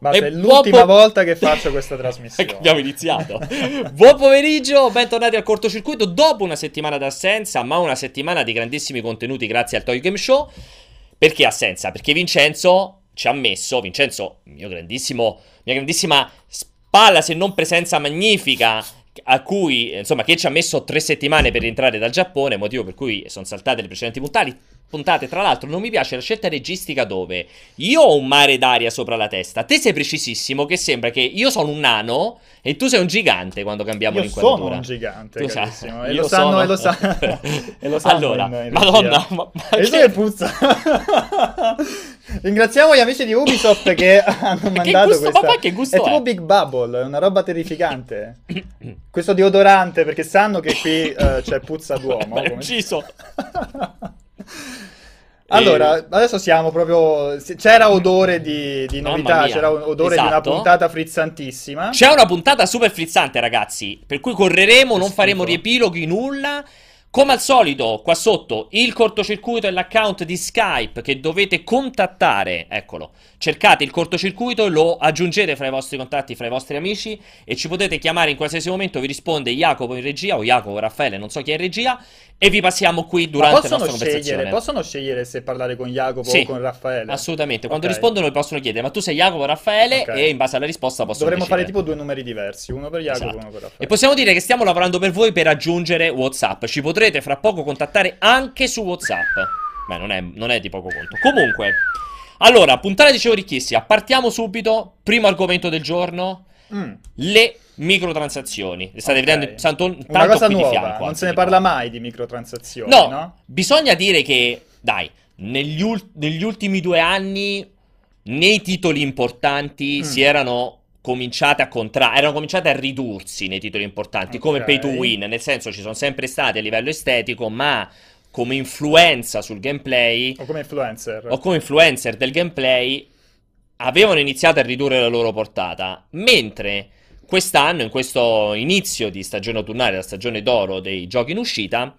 Basta, è l'ultima po- volta che faccio questa trasmissione. Abbiamo iniziato. buon pomeriggio, bentornati al cortocircuito. Dopo una settimana d'assenza, ma una settimana di grandissimi contenuti grazie al Toy Game Show. Perché assenza? Perché Vincenzo ci ha messo, Vincenzo, mio grandissimo, mia grandissima spalla, se non presenza magnifica, a cui, insomma, che ci ha messo tre settimane per rientrare dal Giappone, motivo per cui sono saltate le precedenti puntali puntate. Tra l'altro, non mi piace la scelta registica dove io ho un mare d'aria sopra la testa. Te sei precisissimo, che sembra che io sono un nano e tu sei un gigante quando cambiamo io l'inquadratura. Sono un gigante, tu carissimo. E lo sanno, sono... e lo sanno. e lo sanno allora, in, in madonna, ma, ma e che... che puzza. Ringraziamo gli amici di Ubisoft che hanno mandato gusto, questa. Papà, che gusto è, è tipo Big Bubble, è una roba terrificante. Questo deodorante, perché sanno che qui uh, c'è puzza d'uomo. Beh, ucciso. Allora, e... adesso siamo proprio. C'era odore di, di novità, c'era odore esatto. di una esatto. puntata frizzantissima. C'è una puntata super frizzante, ragazzi. Per cui correremo, non faremo riepiloghi, nulla. Come al solito, qua sotto il cortocircuito e l'account di Skype che dovete contattare. Eccolo. Cercate il cortocircuito, lo aggiungete fra i vostri contatti, fra i vostri amici e ci potete chiamare in qualsiasi momento. Vi risponde Jacopo in regia o Jacopo Raffaele, non so chi è in regia. E vi passiamo qui durante la nostra conversazione. Possono scegliere se parlare con Jacopo sì, o con Raffaele? Assolutamente. Quando okay. rispondono vi possono chiedere, ma tu sei Jacopo o Raffaele? Okay. E in base alla risposta possono Dovremmo decidere. fare tipo due numeri diversi, uno per Jacopo esatto. e uno per Raffaele. E possiamo dire che stiamo lavorando per voi per aggiungere WhatsApp. Ci potrete fra poco contattare anche su WhatsApp. Beh, non è, non è di poco conto. Comunque... Allora, puntata dicevo ricchissima. Partiamo subito. Primo argomento del giorno. Mm. Le microtransazioni. Le state okay. vedendo tanto, tanto Una cosa nuova, fianco, non se ne parla mai di microtransazioni, no, no? Bisogna dire che, dai, negli, ul- negli ultimi due anni nei titoli importanti mm. si erano cominciate a contra- erano cominciate a ridursi nei titoli importanti, okay. come pay to win, nel senso ci sono sempre stati a livello estetico, ma come influenza sul gameplay o come influencer o come influencer del gameplay avevano iniziato a ridurre la loro portata, mentre quest'anno, in questo inizio di stagione autunnale, la stagione d'oro dei giochi in uscita,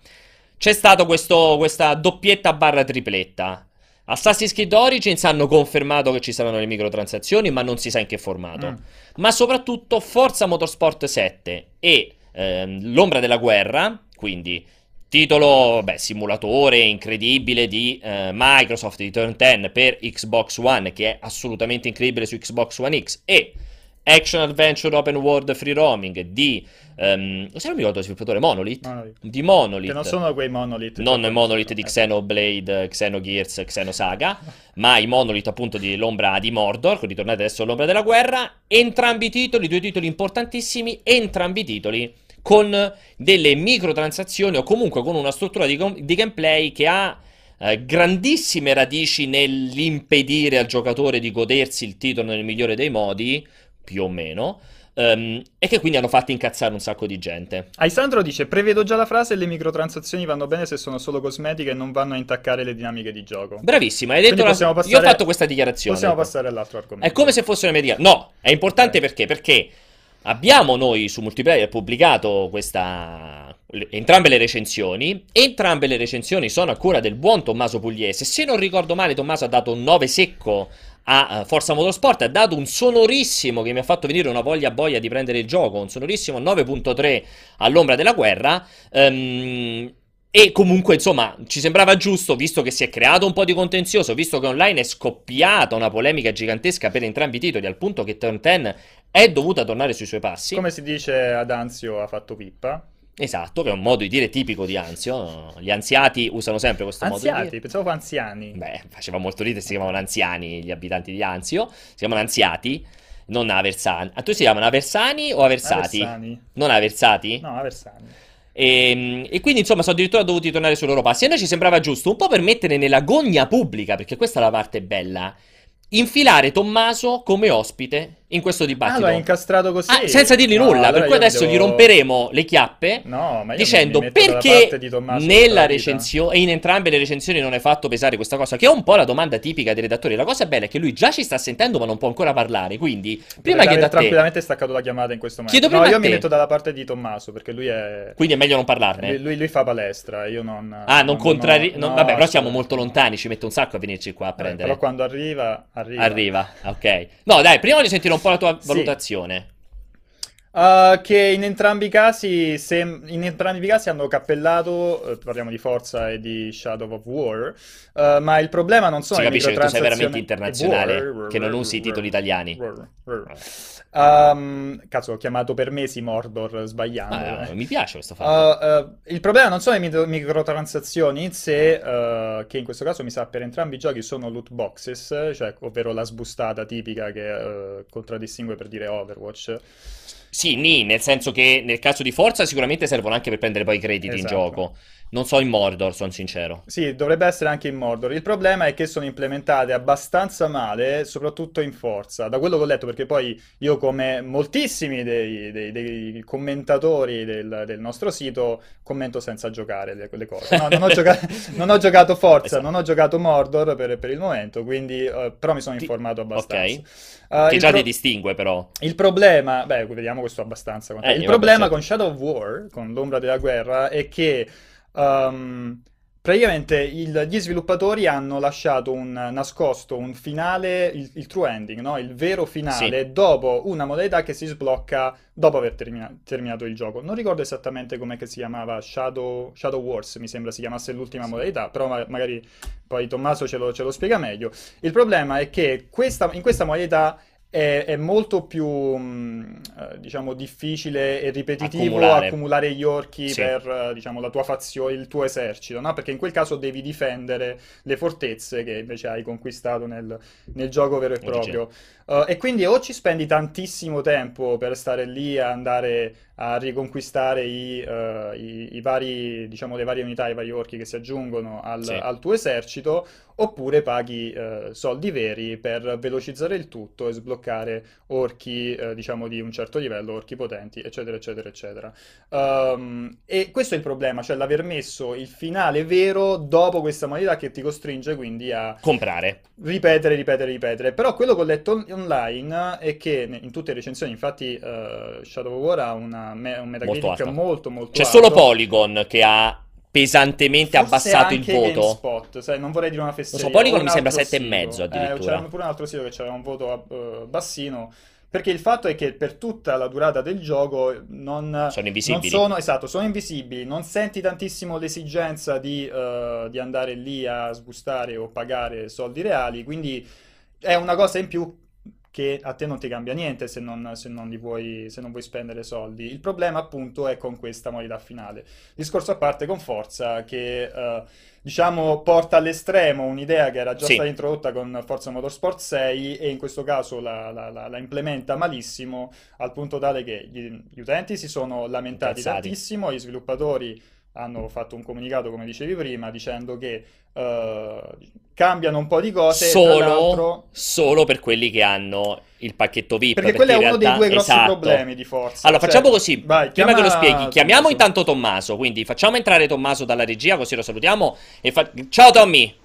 c'è stata questa doppietta barra tripletta. Assassin's Creed Origins hanno confermato che ci saranno le microtransazioni, ma non si sa in che formato. Mm. Ma soprattutto Forza Motorsport 7 e ehm, L'ombra della guerra, quindi Titolo, beh, simulatore incredibile di eh, Microsoft di Turn 10 per Xbox One, che è assolutamente incredibile su Xbox One X, e Action Adventure Open World Free Roaming di, um, se non mi ricordo il sviluppatore, Monolith? Monolith. Di Monolith. Che non sono quei Monolith. Non i Monolith di Xenoblade, Xenogears, Xenosaga, ma i Monolith appunto di l'ombra di Mordor, ritornate adesso all'ombra della guerra. Entrambi i titoli, due titoli importantissimi, entrambi i titoli con delle microtransazioni o comunque con una struttura di, di gameplay che ha eh, grandissime radici nell'impedire al giocatore di godersi il titolo nel migliore dei modi, più o meno. Um, e che quindi hanno fatto incazzare un sacco di gente. Alessandro dice: Prevedo già la frase: le microtransazioni vanno bene se sono solo cosmetiche e non vanno a intaccare le dinamiche di gioco. Bravissima, hai detto la... passare... Io ho fatto questa dichiarazione. Possiamo passare all'altro argomento. È come se fosse una mia No, è importante okay. perché? Perché Abbiamo noi su Multiplayer pubblicato questa, entrambe le recensioni. Entrambe le recensioni sono a cura del buon Tommaso Pugliese. Se non ricordo male, Tommaso ha dato un 9 secco a Forza Motorsport. Ha dato un sonorissimo che mi ha fatto venire una voglia boia di prendere il gioco. Un sonorissimo 9.3 all'ombra della guerra. Um, e comunque, insomma, ci sembrava giusto, visto che si è creato un po' di contenzioso, visto che online è scoppiata una polemica gigantesca per entrambi i titoli, al punto che Turn 10 è dovuta tornare sui suoi passi. Come si dice ad Anzio ha fatto pippa. Esatto, che è un modo di dire tipico di Anzio. Gli anziati usano sempre questo anziati, modo di dire. pensavo anziani. Beh, faceva molto ridere, si chiamavano anziani gli abitanti di Anzio. Si chiamano anziati, non aversani. A tu si chiamano aversani o aversati? Aversani. Non aversati? No, aversani. E, ehm, e, quindi insomma sono addirittura dovuti tornare sui loro passi. E a noi ci sembrava giusto, un po' per mettere nella gogna pubblica, perché questa è la parte bella, infilare Tommaso come ospite in questo dibattito. Ah, lo hai incastrato così? Ah, senza dirgli no, nulla, allora per cui adesso devo... gli romperemo le chiappe no, dicendo perché nella recensione e in entrambe le recensioni non hai fatto pesare questa cosa, che è un po' la domanda tipica dei redattori. La cosa bella è che lui già ci sta sentendo ma non può ancora parlare, quindi prima che da te... tranquillamente staccato la chiamata in questo momento. No, io mi metto dalla parte di Tommaso perché lui è... Quindi è meglio non parlarne? Lui, lui, lui fa palestra, io non... Ah, non, non contrari... No, vabbè, però siamo molto lontani, ci mette un sacco a venirci qua a prendere. però quando arriva, arriva. Arriva, ok. No, dai, prima voglio sentire un po' la tua valutazione. Uh, che in entrambi i casi, sem- in entrambi i casi hanno cappellato, eh, parliamo di Forza e di Shadow of War, uh, ma il problema non sono si le capisce che tu sei veramente internazionale, war, che non usi i titoli italiani. Um, cazzo, ho chiamato per mesi Mordor sbagliando. Ah, eh. Mi piace questo fatto. Uh, il problema non sono le microtransazioni in sé, che in questo caso mi sa per entrambi i giochi sono loot boxes, cioè, ovvero la sbustata tipica che contraddistingue per dire Overwatch. Sì, ni, nel senso che nel caso di Forza sicuramente servono anche per prendere poi i crediti esatto. in gioco. Non so in Mordor, sono sincero. Sì, dovrebbe essere anche in Mordor. Il problema è che sono implementate abbastanza male, soprattutto in Forza. Da quello che ho letto, perché poi io, come moltissimi dei, dei, dei commentatori del, del, nostro sito, commento senza giocare le, quelle cose. No, non, ho giocato, non, ho giocato, Forza, esatto. non ho giocato Mordor per, per il momento, quindi, uh, però mi sono informato abbastanza. Ok. Uh, che già pro... ti distingue, però. Il problema, beh, vediamo questo abbastanza. Eh, il problema con Shadow of War, con l'ombra della guerra, è che Um, praticamente il, gli sviluppatori hanno lasciato un nascosto, un finale, il, il true ending, no? il vero finale, sì. dopo una modalità che si sblocca dopo aver termina- terminato il gioco. Non ricordo esattamente come si chiamava, Shadow, Shadow, Wars mi sembra si chiamasse l'ultima sì. modalità, però ma- magari poi Tommaso ce lo, ce lo, spiega meglio. Il problema è che questa, in questa modalità è, è, molto più mh, mm, eh, diciamo difficile e ripetitivo accumulare, accumulare gli orchi sì. per eh, diciamo, la tua fazione, il tuo esercito, no? perché in quel caso devi difendere le fortezze che invece hai conquistato nel, nel gioco vero e proprio. Uh, e quindi o ci spendi tantissimo tempo per stare lì a andare a riconquistare i, uh, i, i vari, diciamo, le varie unità, i vari orchi che si aggiungono al, sì. al tuo esercito, oppure paghi uh, soldi veri per velocizzare il tutto e sbloccare orchi, diciamo, di un certo livello, orchi potenti, eccetera, eccetera, eccetera. Um, e questo è il problema, cioè l'aver messo il finale vero dopo questa modalità che ti costringe quindi a... Comprare. Ripetere, ripetere, ripetere. Però quello che ho letto online è che in tutte le recensioni, infatti uh, Shadow of War ha una, me- un Metacritic molto, molto, molto C'è alto. solo Polygon che ha pesantemente Forse abbassato il voto. GameSpot, sai, non vorrei dire una fesseria. So, Polygon mi sembra 7,5 addirittura. Eh, c'era pure un altro sito che aveva un voto uh, bassino. Perché il fatto è che per tutta la durata del gioco non sono invisibili. Non sono, esatto, sono invisibili. Non senti tantissimo l'esigenza di, uh, di andare lì a sbustare o pagare soldi reali. Quindi è una cosa in più che a te non ti cambia niente se non, se non, vuoi, se non vuoi spendere soldi. Il problema appunto è con questa modalità finale. Discorso a parte con Forza che uh, diciamo porta all'estremo un'idea che era già sì. stata introdotta con Forza Motorsport 6 e in questo caso la, la, la, la implementa malissimo al punto tale che gli, gli utenti si sono lamentati Cazzati. tantissimo, gli sviluppatori hanno fatto un comunicato, come dicevi prima, dicendo che uh, cambiano un po' di cose. Solo, solo, per quelli che hanno il pacchetto VIP. Perché, perché quello è uno realtà, dei due grossi esatto. problemi di forza. Allora, cioè, facciamo così. Vai, prima che lo spieghi, chiamiamo Tommaso. intanto Tommaso. Quindi facciamo entrare Tommaso dalla regia, così lo salutiamo. Fa... Ciao Tommy!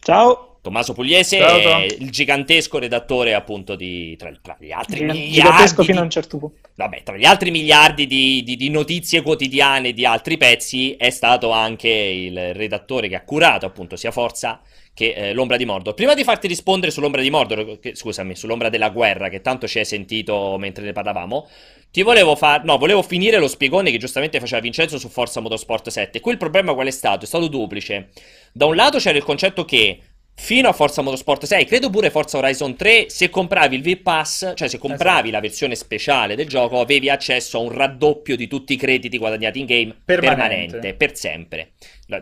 Ciao! Tommaso Pugliese Ciao, è il gigantesco redattore appunto di tra, tra gli altri Gigant- miliardi gigantesco fino a un certo punto. Vabbè tra gli altri miliardi di, di, di, notizie quotidiane di altri pezzi è stato anche il redattore che ha curato appunto sia Forza che eh, l'ombra di Mordor. Prima di farti rispondere sull'ombra di Mordor che, scusami sull'ombra della guerra che tanto ci hai sentito mentre ne parlavamo ti volevo fare no volevo finire lo spiegone che giustamente faceva Vincenzo su Forza Motorsport 7 qui il problema qual è stato? è stato duplice. Da un lato c'era il concetto che Fino a Forza Motorsport 6, credo pure Forza Horizon 3, se compravi il V-Pass, cioè se compravi esatto. la versione speciale del gioco, avevi accesso a un raddoppio di tutti i crediti guadagnati in game permanente, permanente per sempre.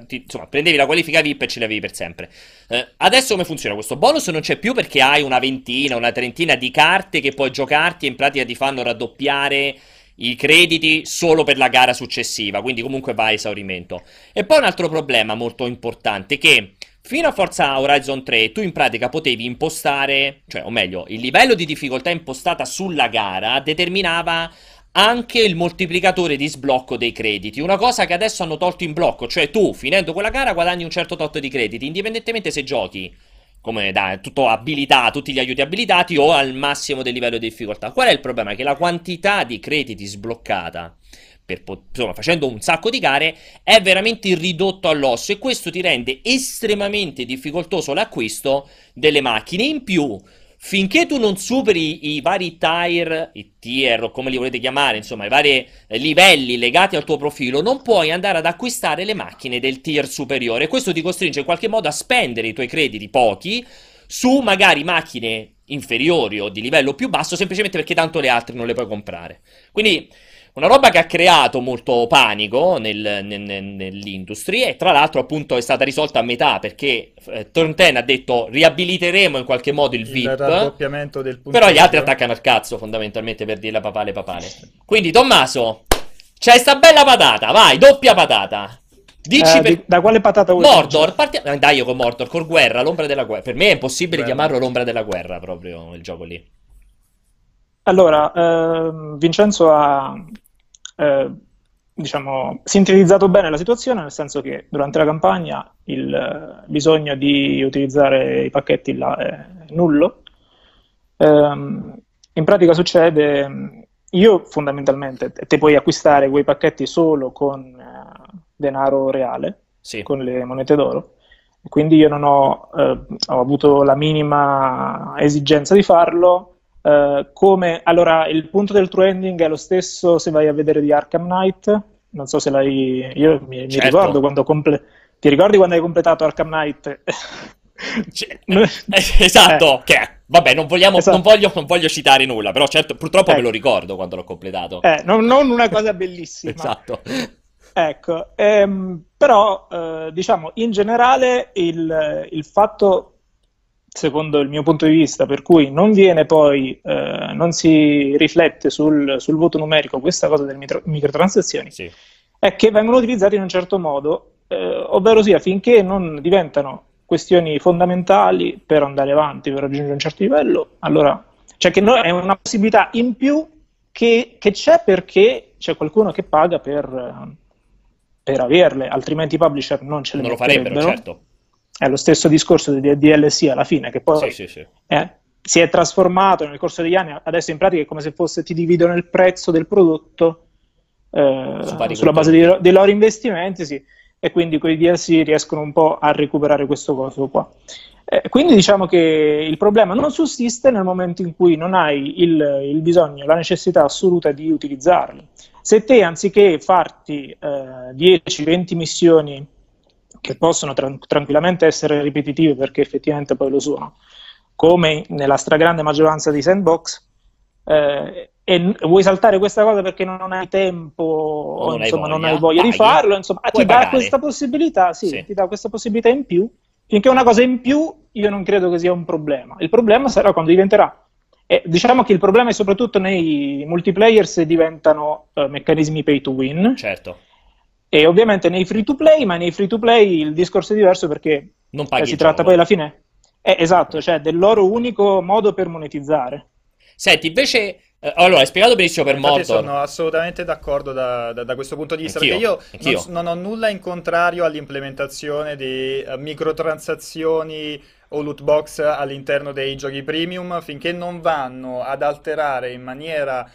Insomma, prendevi la qualifica VIP e ce l'avevi per sempre. Eh, adesso come funziona questo bonus? Non c'è più perché hai una ventina, una trentina di carte che puoi giocarti e in pratica ti fanno raddoppiare i crediti solo per la gara successiva, quindi comunque va a esaurimento. E poi un altro problema molto importante che Fino a Forza Horizon 3 tu in pratica potevi impostare, cioè o meglio, il livello di difficoltà impostata sulla gara determinava anche il moltiplicatore di sblocco dei crediti, una cosa che adesso hanno tolto in blocco, cioè tu finendo quella gara guadagni un certo tot di crediti, indipendentemente se giochi come da tutto abilità, tutti gli aiuti abilitati o al massimo del livello di difficoltà. Qual è il problema? Che la quantità di crediti sbloccata per, insomma, facendo un sacco di gare, è veramente ridotto all'osso e questo ti rende estremamente difficoltoso l'acquisto delle macchine. In più, finché tu non superi i vari tier, i tier o come li volete chiamare, insomma, i vari eh, livelli legati al tuo profilo, non puoi andare ad acquistare le macchine del tier superiore. Questo ti costringe in qualche modo a spendere i tuoi crediti pochi su magari macchine inferiori o di livello più basso semplicemente perché tanto le altre non le puoi comprare. Quindi una roba che ha creato molto panico nel, nel, nell'industria e tra l'altro appunto è stata risolta a metà perché eh, Turn 10 ha detto riabiliteremo in qualche modo il, il VIP raddoppiamento del punto però gli altri attaccano al cazzo fondamentalmente per dire la papale papale quindi Tommaso c'è sta bella patata vai doppia patata Dici eh, per... Da quale patata vuoi Mordor, partia... Eh, dai io con Mordor, con guerra, l'ombra della guerra. Per me è impossibile guerra. chiamarlo l'ombra della guerra proprio il gioco lì. Allora, eh, Vincenzo ha eh, diciamo, sintetizzato bene la situazione, nel senso che durante la campagna il eh, bisogno di utilizzare i pacchetti là è nullo. Eh, in pratica succede, io fondamentalmente te puoi acquistare quei pacchetti solo con eh, denaro reale, sì. con le monete d'oro, quindi io non ho, eh, ho avuto la minima esigenza di farlo Uh, come, allora, il punto del true ending è lo stesso se vai a vedere di Arkham Knight. Non so se l'hai. Io mi, certo. mi ricordo quando. Comple... Ti ricordi quando hai completato Arkham Knight? Cioè, eh, esatto, eh. che vabbè, non, vogliamo, esatto. non, voglio, non, voglio, citare nulla, però certo, purtroppo eh. me lo ricordo quando l'ho completato. Eh, non, non, una cosa bellissima. esatto. Ecco, ehm, però eh, diciamo in generale il, il fatto secondo il mio punto di vista, per cui non viene poi, eh, non si riflette sul, sul, voto numerico questa cosa delle micro, microtransazioni, sì. è che vengono utilizzati in un certo modo, eh, ovvero sia finché non diventano questioni fondamentali per andare avanti, per raggiungere un certo livello, allora, cioè che no, è una possibilità in più che, che, c'è perché c'è qualcuno che paga per, per averle, altrimenti i publisher non ce le non lo farebbero, certo è lo stesso discorso di DLC alla fine, che poi sì, sì, sì. Eh, si è trasformato nel corso degli anni, adesso in pratica è come se fosse ti dividono il prezzo del prodotto eh, Su sulla base dei, dei, loro investimenti, sì, e quindi quei DLC riescono un po' a recuperare questo coso qua. Eh, quindi diciamo che il problema non sussiste nel momento in cui non hai il, il bisogno, la necessità assoluta di utilizzarli. Se te anziché farti 10-20 eh, missioni che possono tra- tranquillamente essere ripetitive perché effettivamente poi lo sono, come nella stragrande maggioranza dei sandbox, eh, e vuoi saltare questa cosa perché non hai tempo o non, insomma, hai, voglia, non hai voglia di farlo, insomma, ti dà questa possibilità, sì, sì. ti dà questa possibilità in più. Finché una cosa in più, io non credo che sia un problema. Il problema sarà quando diventerà eh, diciamo che il problema è soprattutto nei multiplayer se diventano uh, meccanismi pay to win. Certo. E ovviamente nei free to play, ma nei free to play il discorso è diverso perché eh, si tratta poi alla fine eh, esatto, cioè del loro unico modo per monetizzare. Senti, invece eh, allora, hai spiegato benissimo per Infatti Mordor. sono assolutamente d'accordo da, da, da questo punto di vista, anch'io, perché io non, non, ho nulla in contrario all'implementazione di uh, microtransazioni o loot box all'interno dei giochi premium, finché non vanno ad alterare in maniera,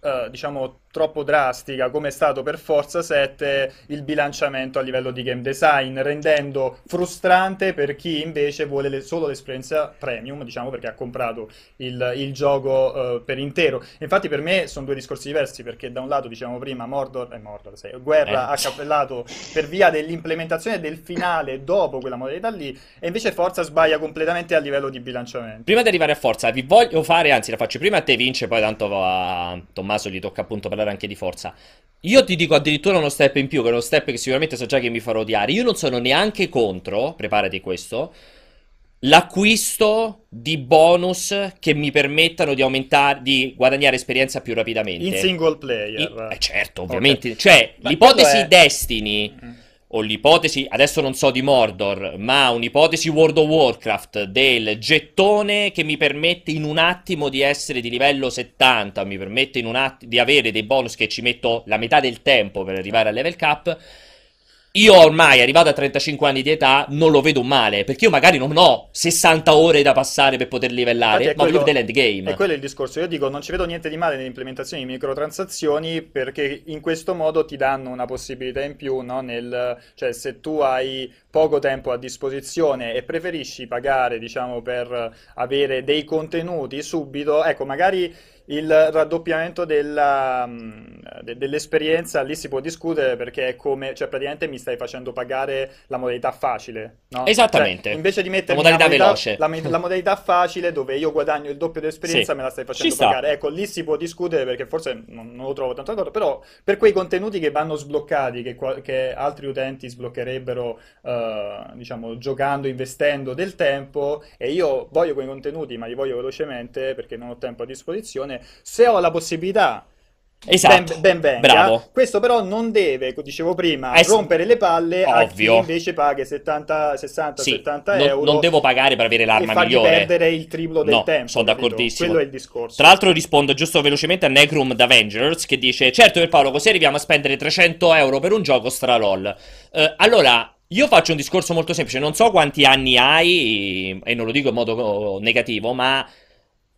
uh, diciamo, troppo drastica come è stato per Forza 7 il bilanciamento a livello di game design, rendendo frustrante per chi invece vuole le, solo l'esperienza premium, diciamo perché ha comprato il, il gioco uh, per intero. Infatti per me sono due discorsi diversi perché da un lato diciamo prima Mordor, eh, Mordor sei, Guerra eh. ha cappellato per via dell'implementazione del finale dopo quella modalità lì e invece Forza sbaglia completamente a livello di bilanciamento. Prima di arrivare a Forza vi voglio fare, anzi la faccio prima a te Vince, poi tanto a Tommaso gli tocca appunto parlare anche di forza. Io ti dico addirittura uno step in più, che è uno step che sicuramente so già che mi farò odiare. Io non sono neanche contro, preparati questo, l'acquisto di bonus che mi permettano di aumentare, di guadagnare esperienza più rapidamente. In single player. In, eh, certo, ovviamente. Okay. Cioè, Ma l'ipotesi è... Destiny... Mm o l'ipotesi, adesso non so di Mordor, ma un'ipotesi World of Warcraft del gettone che mi permette in un attimo di essere di livello 70, mi permette in un attimo di avere dei bonus che ci metto la metà del tempo per arrivare al level cap io ormai, arrivato a 35 anni di età, non lo vedo male, perché io magari non ho 60 ore da passare per poter livellare, ma quello, voglio vedere l'endgame. E quello è il discorso. Io dico, non ci vedo niente di male nell'implementazione di microtransazioni, perché in questo modo ti danno una possibilità in più, no? Nel, cioè se tu hai poco tempo a disposizione e preferisci pagare, diciamo, per avere dei contenuti subito, ecco, magari il raddoppiamento della, mm, de, dell'esperienza lì si può discutere perché è come, cioè praticamente mi stai facendo pagare la modalità facile, no? Esattamente. Cioè, invece di mettere la modalità, modalità veloce, la, la, modalità facile dove io guadagno il doppio dell'esperienza sì. me la stai facendo pagare. Ecco, lì si può discutere perché forse non, non lo trovo tanto d'accordo, però per quei contenuti che vanno sbloccati, che, che altri utenti sbloccherebbero, uh, diciamo, giocando, investendo del tempo, e io voglio quei contenuti, ma li voglio velocemente perché non ho tempo a disposizione, se ho la possibilità Esatto, ben, ben venga. Questo però non deve, dicevo prima, es- rompere le palle Ovvio. a chi invece paga 70, 60, sì, 70 non, euro. Non devo pagare per avere l'arma e migliore. perdere il triplo del no, tempo. Sono d'accordissimo. Quello è il discorso. Tra l'altro rispondo giusto velocemente a Necrum d'Avengers che dice Certo per Paolo, così arriviamo a spendere 300 euro per un gioco stralol. Uh, allora, io faccio un discorso molto semplice, non so quanti anni hai, e non lo dico in modo negativo, ma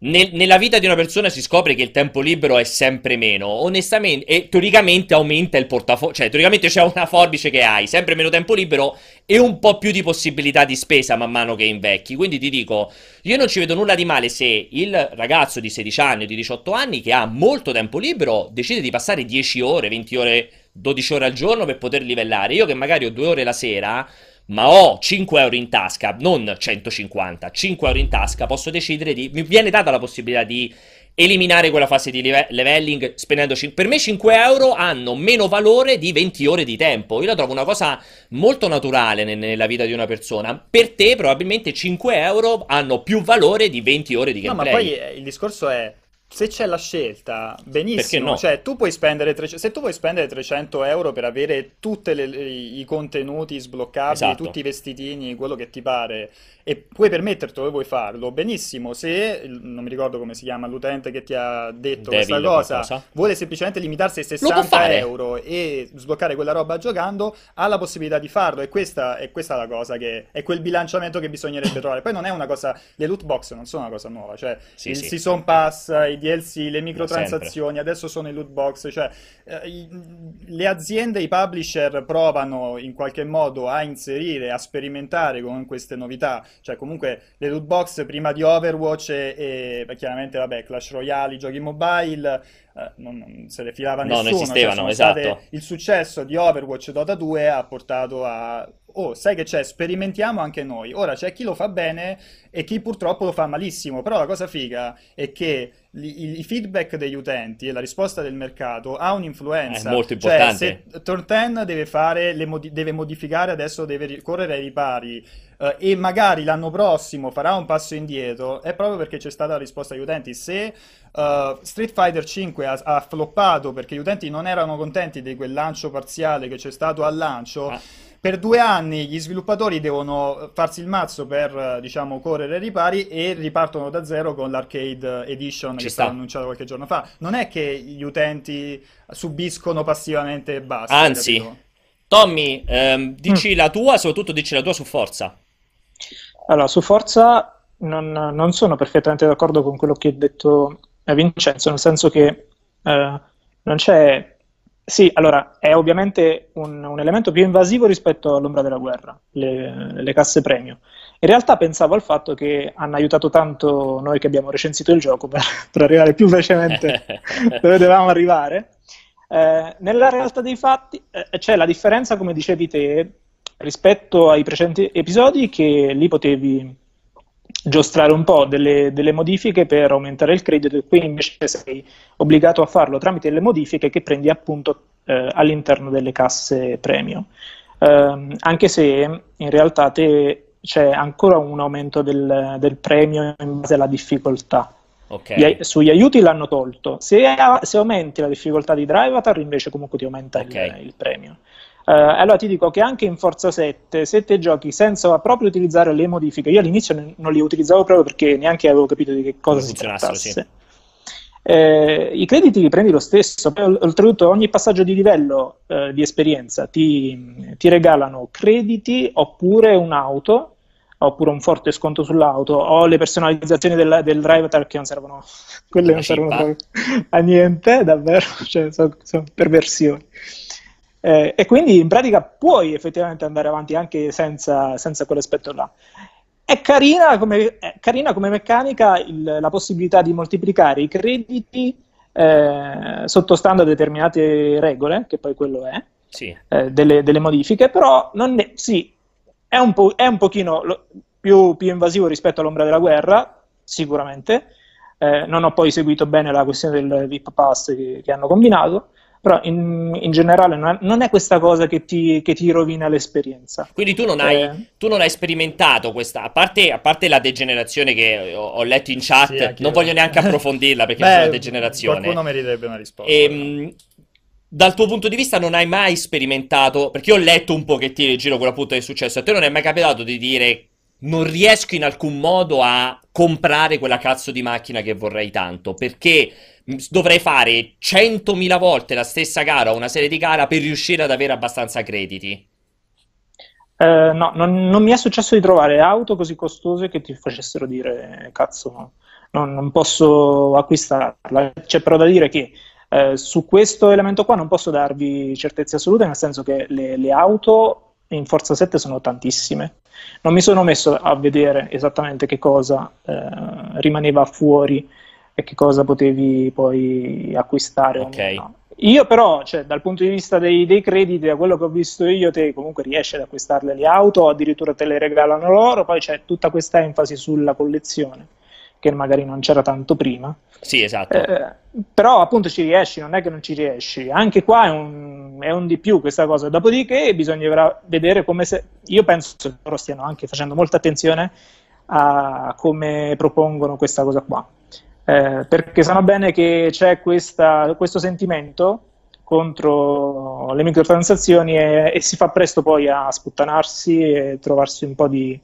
nel, nella vita di una persona si scopre che il tempo libero è sempre meno, onestamente, e teoricamente aumenta il portafoglio, cioè teoricamente c'è una forbice che hai, sempre meno tempo libero e un po' più di possibilità di spesa man mano che invecchi. Quindi ti dico, io non ci vedo nulla di male se il ragazzo di 16 anni o di 18 anni che ha molto tempo libero decide di passare 10 ore, 20 ore, 12 ore al giorno per poter livellare. Io che magari ho 2 ore la sera ma ho 5 euro in tasca, non 150, 5 euro in tasca, posso decidere di... mi viene data la possibilità di eliminare quella fase di levelling spendendo 5... per me 5 euro hanno meno valore di 20 ore di tempo. Io la trovo una cosa molto naturale nella vita di una persona. Per te probabilmente 5 euro hanno più valore di 20 ore di gameplay no ma poi eh, il discorso è se c'è la scelta, benissimo. No? Cioè, tu puoi spendere tre... se tu puoi spendere 300 euro per avere tutti i contenuti sbloccabili, esatto. tutti i vestitini, quello che ti pare, e puoi permettertelo, vuoi farlo, benissimo. Se non mi ricordo come si chiama l'utente che ti ha detto Devil questa cosa, qualcosa. vuole semplicemente limitarsi ai 60 euro e sbloccare quella roba giocando, ha la possibilità di farlo. E questa è questa la cosa che è quel bilanciamento che bisognerebbe trovare. Poi non è una cosa, le loot box non sono una cosa nuova, cioè sì, il sì. season pass, i DLC, le microtransazioni, adesso sono i loot box, cioè eh, i, le aziende, i publisher provano in qualche modo a inserire, a sperimentare con queste novità cioè, comunque le loot box prima di Overwatch e, e chiaramente, vabbè, Clash Royale, i giochi mobile, eh, non, non, se le filava nessuno. No, non esistevano, cioè, esatto. State, il successo di Overwatch Dota 2 ha portato a oh, sai che c'è, sperimentiamo anche noi. Ora c'è chi lo fa bene e chi purtroppo lo fa malissimo, però la cosa figa è che i, i feedback degli utenti e la risposta del mercato ha un'influenza. È molto importante. Cioè, se Turn 10 deve, modi- deve modificare, adesso deve correre ai ripari uh, e magari l'anno prossimo farà un passo indietro, è proprio perché c'è stata la risposta agli utenti. Se uh, Street Fighter 5 ha, ha, floppato perché gli utenti non erano contenti di quel lancio parziale che c'è stato al lancio... Ah per due anni gli sviluppatori devono farsi il mazzo per, diciamo, correre ai ripari e ripartono da zero con l'arcade edition Ci che sta. stata annunciata qualche giorno fa. Non è che gli utenti subiscono passivamente e basta. Anzi, capito? Tommy, ehm, dici mm. la tua, soprattutto dici la tua su Forza. Allora, su Forza non, non sono perfettamente d'accordo con quello che ha detto Vincenzo, nel senso che eh, non c'è sì, allora è ovviamente un, un, elemento più invasivo rispetto all'ombra della guerra, le, le, casse premio. In realtà pensavo al fatto che hanno aiutato tanto noi che abbiamo recensito il gioco per, per arrivare più velocemente dove dovevamo arrivare. Eh, nella realtà dei fatti eh, c'è la differenza, come dicevi te, rispetto ai precedenti episodi, che lì potevi giostrare un po' delle, delle, modifiche per aumentare il credito e qui invece sei obbligato a farlo tramite le modifiche che prendi appunto eh, all'interno delle casse premio. Eh, anche se in realtà te, c'è ancora un aumento del, del, premio in base alla difficoltà. Okay. Gli, sugli aiuti l'hanno tolto. Se, se, aumenti la difficoltà di Drive Avatar invece comunque ti aumenta okay. il, il premio. Uh, allora ti dico che anche in Forza 7, se te giochi senza proprio utilizzare le modifiche, io all'inizio non le utilizzavo proprio perché neanche avevo capito di che cosa si trattasse. Sì. Eh, I crediti li prendi lo stesso, poi oltretutto ogni passaggio di livello eh, di esperienza ti, ti, regalano crediti oppure un'auto, oppure un forte sconto sull'auto, o le personalizzazioni del, del driver che non servono, quelle non servono a niente, davvero, cioè, sono, sono perversioni. Eh, e quindi in pratica puoi effettivamente andare avanti anche senza, senza quell'aspetto là. È carina come, è carina come meccanica il, la possibilità di moltiplicare i crediti eh, sottostando a determinate regole, che poi quello è, sì. eh, delle, delle, modifiche, però non è, sì, è, un, po', è un pochino lo, più, più, invasivo rispetto all'ombra della guerra, sicuramente. Eh, non ho poi seguito bene la questione del VIP Pass che, che hanno combinato, però in, in generale non è, non è, questa cosa che ti, che ti, rovina l'esperienza. Quindi tu non hai, eh. tu non hai sperimentato questa, a parte, a parte, la degenerazione che ho, ho letto in chat, sì, non voglio neanche approfondirla perché Beh, è una degenerazione. Qualcuno meriterebbe una risposta. E, ehm, dal tuo punto di vista non hai mai sperimentato, perché io ho letto un pochettino in giro quello appunto che è successo, a te non è mai capitato di dire non riesco in alcun modo a comprare quella cazzo di macchina che vorrei tanto, perché dovrei fare 100.000 volte la stessa gara o una serie di gara per riuscire ad avere abbastanza crediti? Eh, no, non, non, mi è successo di trovare auto così costose che ti facessero dire cazzo, no, non, non posso acquistarla. C'è però da dire che eh, su questo elemento qua non posso darvi certezze assolute, nel senso che le, le auto in Forza 7 sono tantissime. Non mi sono messo a vedere esattamente che cosa eh, rimaneva fuori e che cosa potevi poi acquistare. Okay. No. Io però, cioè, dal punto di vista dei, dei, crediti, da quello che ho visto io, te comunque riesci ad acquistarle le auto, addirittura te le regalano loro, poi c'è tutta questa enfasi sulla collezione, che magari non c'era tanto prima. Sì, esatto. Eh, però appunto ci riesci, non è che non ci riesci. Anche qua è un, è un di più questa cosa. Dopodiché bisognerà vedere come se... Io penso che loro stiano anche facendo molta attenzione a come propongono questa cosa qua eh, perché sanno bene che c'è questa, questo sentimento contro le microtransazioni e, e, si fa presto poi a sputtanarsi e trovarsi un po' di,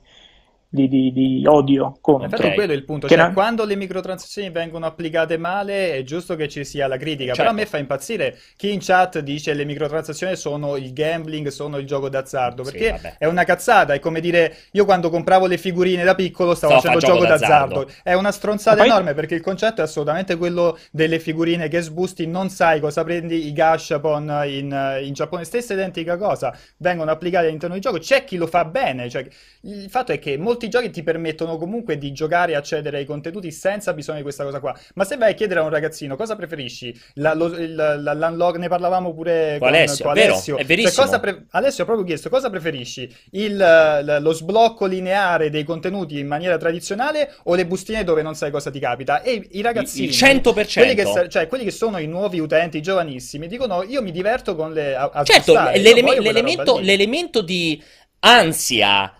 di, di, di odio contro. Infatti quello è il punto, cioè, non... quando le microtransazioni vengono applicate male è giusto che ci sia la critica, certo. però a me fa impazzire chi in chat dice che le microtransazioni sono il gambling, sono il gioco d'azzardo, perché sì, è una cazzata, è come dire io quando compravo le figurine da piccolo stavo Stavo facendo gioco d'azzardo. d'azzardo, è una stronzata poi... enorme perché il concetto è assolutamente quello delle figurine che sbusti, non sai cosa prendi i gashapon in, in Giappone, stessa identica cosa, vengono applicate all'interno del gioco, c'è chi lo fa bene, cioè, il fatto è che molti molti giochi ti permettono comunque di giocare e accedere ai contenuti senza bisogno di questa cosa qua. Ma se vai a chiedere a un ragazzino cosa preferisci, la, lo, il, la, l'unlock, ne parlavamo pure con, Alessio, con Alessio. Vero, è verissimo. Cioè, pre- Alessio ha proprio chiesto cosa preferisci, il, lo sblocco lineare dei contenuti in maniera tradizionale o le bustine dove non sai cosa ti capita? E i ragazzini, il 100%. Quelli che, cioè, quelli che sono i nuovi utenti, giovanissimi, dicono io mi diverto con le... A, a certo, l'eleme- l'elemento, l'elemento di ansia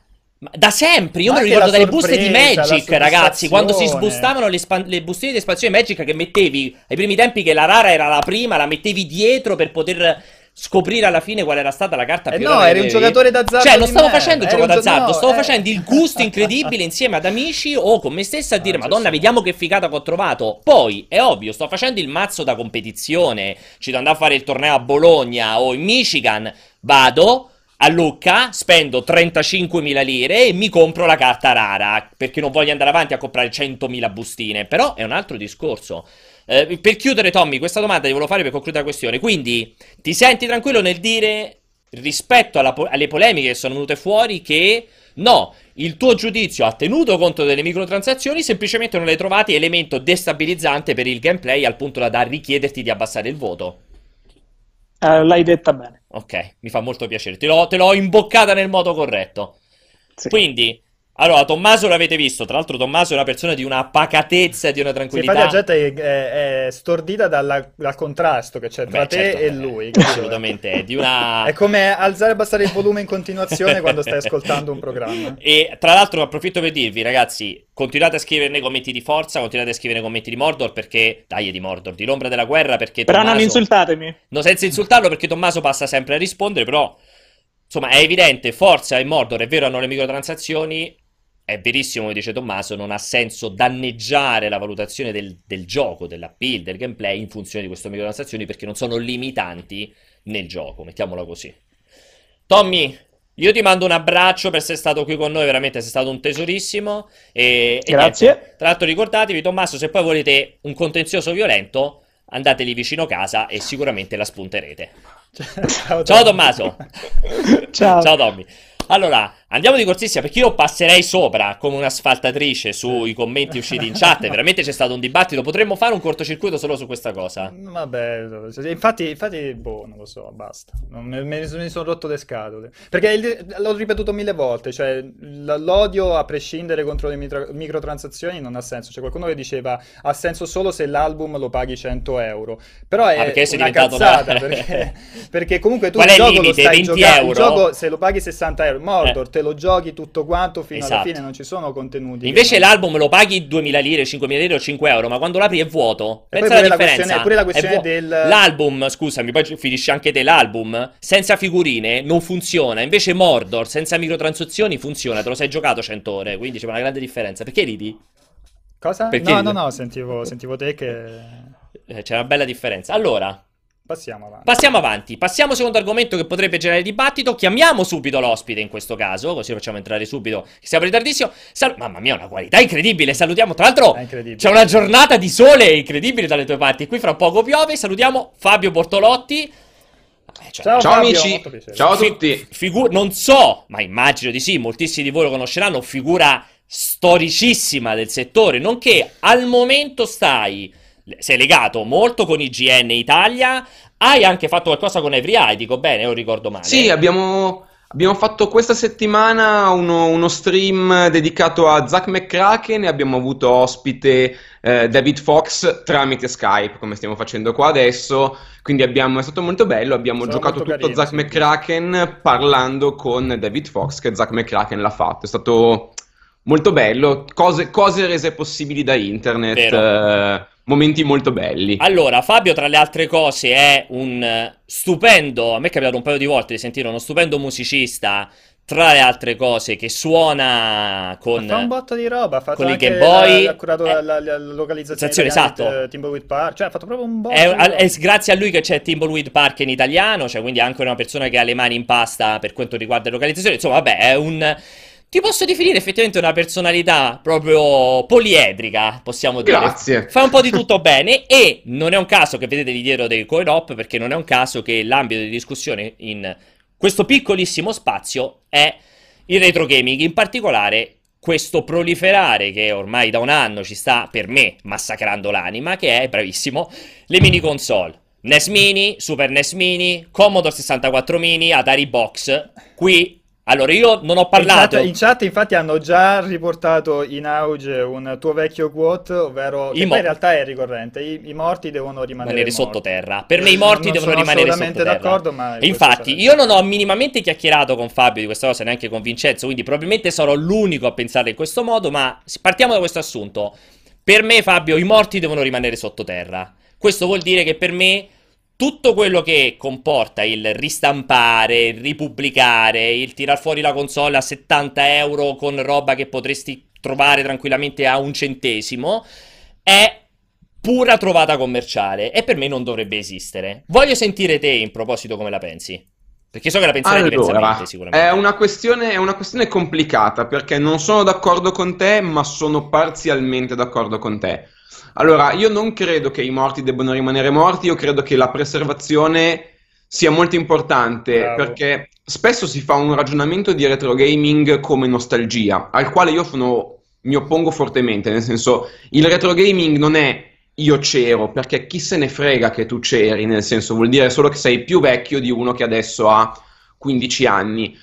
da sempre, io Ma me lo ricordo dalle buste di Magic, ragazzi, quando si sbustavano le, span- le bustine di espansione Magic che mettevi ai primi tempi che la rara era la prima, la mettevi dietro per poter scoprire alla fine qual era stata la carta eh più no, eri un giocatore d'azzardo. Cioè, non stavo facendo il gioco d'azzardo, no, stavo eh. facendo il gusto incredibile insieme ad amici o con me stessa a dire: ah, Madonna, vediamo che figata che ho trovato. Poi è ovvio, sto facendo il mazzo da competizione. Ci devo andare a fare il torneo a Bologna o in Michigan. Vado a Lucca, spendo 35.000 lire e mi compro la carta rara, perché non voglio andare avanti a comprare 100.000 bustine, però è un altro discorso. Eh, per chiudere, Tommy, questa domanda ti volevo fare per concludere la questione. Quindi, ti senti tranquillo nel dire, rispetto po- alle polemiche che sono venute fuori, che no, il tuo giudizio ha tenuto conto delle microtransazioni, semplicemente non hai trovato elemento destabilizzante per il gameplay al punto da richiederti di abbassare il voto? Uh, l'hai detta bene. Ok, mi fa molto piacere. Te l'ho, te l'ho imboccata nel modo corretto. Sì. Quindi, Allora, Tommaso l'avete visto, tra l'altro Tommaso è una persona di una pacatezza e di una tranquillità. Sì, infatti la gente è, è, stordita dalla, dal contrasto che c'è tra Beh, te certo, e lui. Assolutamente, è di una... È come alzare e abbassare il volume in continuazione quando stai ascoltando un programma. E tra l'altro approfitto per dirvi, ragazzi, continuate a scrivere nei commenti di forza, continuate a scrivere nei commenti di Mordor perché... Dai, di Mordor, di l'ombra della guerra perché Però Tommaso... non insultatemi. No, senza insultarlo perché Tommaso passa sempre a rispondere, però... Insomma, è evidente, Forza e Mordor, è vero, hanno le microtransazioni, è verissimo, come dice Tommaso, non ha senso danneggiare la valutazione del, del gioco, dell'appeal, del gameplay in funzione di queste microtransazioni perché non sono limitanti nel gioco, mettiamola così. Tommy, io ti mando un abbraccio per essere stato qui con noi, veramente sei stato un tesorissimo. E, Grazie. E Tra l'altro ricordatevi, Tommaso, se poi volete un contenzioso violento, andateli vicino casa e sicuramente la spunterete. Ciao, Ciao Tommaso. Ciao. Ciao Tommy. Allora, andiamo di corsissima perché io passerei sopra come un'asfaltatrice sui commenti usciti in chat. Veramente c'è stato un dibattito. Potremmo fare un cortocircuito solo su questa cosa. Vabbè, infatti, infatti boh, non lo so, basta. Me, me, mi sono rotto le scatole. Perché il, l'ho ripetuto mille volte. Cioè, l'odio a prescindere contro le mitro, microtransazioni non ha senso. C'è qualcuno che diceva ha senso solo se l'album lo paghi 100 euro. Però è ah, una cazzata. Una... Perché, perché, comunque tu Qual il gioco lo stai giocando. Il gioco, se lo paghi 60 euro Mordor, eh. Te lo giochi tutto quanto fino esatto. alla fine, non ci sono contenuti. Invece l'album lo paghi 2000 lire, 5000 lire o 5 euro, ma quando l'apri è vuoto. E Pensa alla differenza. pure la questione del... L'album, scusami, poi finisce anche te l'album, senza figurine non funziona. Invece Mordor, senza microtransazioni, funziona. Te lo sei giocato 100 ore, quindi c'è una grande differenza. Perché ridi? Cosa? Perché no, ridi? no, no, sentivo, sentivo te che... Eh, c'è una bella differenza. Allora, Passiamo avanti. Passiamo avanti. Passiamo al secondo argomento che potrebbe generare dibattito. Chiamiamo subito l'ospite in questo caso, così facciamo entrare subito. Siamo in ritardissimo. Sal- Mamma mia, una qualità incredibile. Salutiamo. Tra l'altro, c'è una giornata di sole incredibile dalle tue parti. Qui fra poco piove. Salutiamo Fabio Bortolotti. Eh, cioè, ciao, ciao amici, ciao a tutti. Fi- figu- non so, ma immagino di sì, moltissimi di voi lo conosceranno. Figura storicissima del settore, nonché al momento stai sei legato molto con IGN Italia, hai anche fatto qualcosa con Every Eye, dico bene, o ricordo male? Sì, abbiamo, abbiamo fatto questa settimana uno, uno, stream dedicato a Zack McCracken e abbiamo avuto ospite eh, David Fox tramite Skype, come stiamo facendo qua adesso. Quindi abbiamo, è stato molto bello, abbiamo Sono giocato tutto carino, Zack sì. McCracken parlando con David Fox che Zack McCracken l'ha fatto. È stato molto bello, cose, cose rese possibili da internet. Eh, momenti molto belli. Allora, Fabio, tra le altre cose, è un stupendo. A me è capitato un paio di volte di sentire uno stupendo musicista. Tra le altre cose, che suona con. Fa un botto di roba. Ha fatto con i Game Boy. Ha curato eh, la, la, la, localizzazione esatto. Timbleweed Park. Cioè, ha fatto proprio un botto. È, è, grazie a lui che c'è Timbleweed Park in italiano. Cioè, quindi anche una persona che ha le mani in pasta per quanto riguarda le localizzazioni. Insomma, vabbè, è un ti posso definire effettivamente una personalità proprio poliedrica, possiamo dire. Grazie. Fa un po' di tutto bene e non è un caso che vedete lì dietro dei coin op perché non è un caso che l'ambito di discussione in questo piccolissimo spazio è il retro gaming, in particolare questo proliferare che ormai da un anno ci sta per me massacrando l'anima, che è bravissimo, le mini console. NES Mini, Super NES Mini, Commodore 64 Mini, Atari Box. Qui allora, io non ho parlato. In chat, in chat, infatti, hanno già riportato in auge un tuo vecchio quote, ovvero. I che mo- in realtà è ricorrente: i, i morti devono rimanere, rimanere sottoterra. Per me, i morti non devono rimanere sottoterra. d'accordo, ma. Infatti, io non ho minimamente chiacchierato con Fabio di questa cosa, neanche con Vincenzo. Quindi, probabilmente sarò l'unico a pensare in questo modo. Ma partiamo da questo assunto. Per me, Fabio, i morti devono rimanere sottoterra. Questo vuol dire che per me tutto quello che comporta il ristampare, il ripubblicare, il tirar fuori la console a 70 euro con roba che potresti trovare tranquillamente a un centesimo è pura trovata commerciale e per me non dovrebbe esistere. Voglio sentire te in proposito come la pensi. Perché so che la penserai allora, diversamente, sicuramente. È una, questione, è una questione complicata perché non sono d'accordo con te, ma sono parzialmente d'accordo con te. Allora, io non credo che i morti debbano rimanere morti, io credo che la preservazione sia molto importante Bravo. perché spesso si fa un ragionamento di retro gaming come nostalgia, al quale io sono, mi oppongo fortemente, nel senso il retro gaming non è io c'ero, perché chi se ne frega che tu c'eri, nel senso vuol dire solo che sei più vecchio di uno che adesso ha 15 anni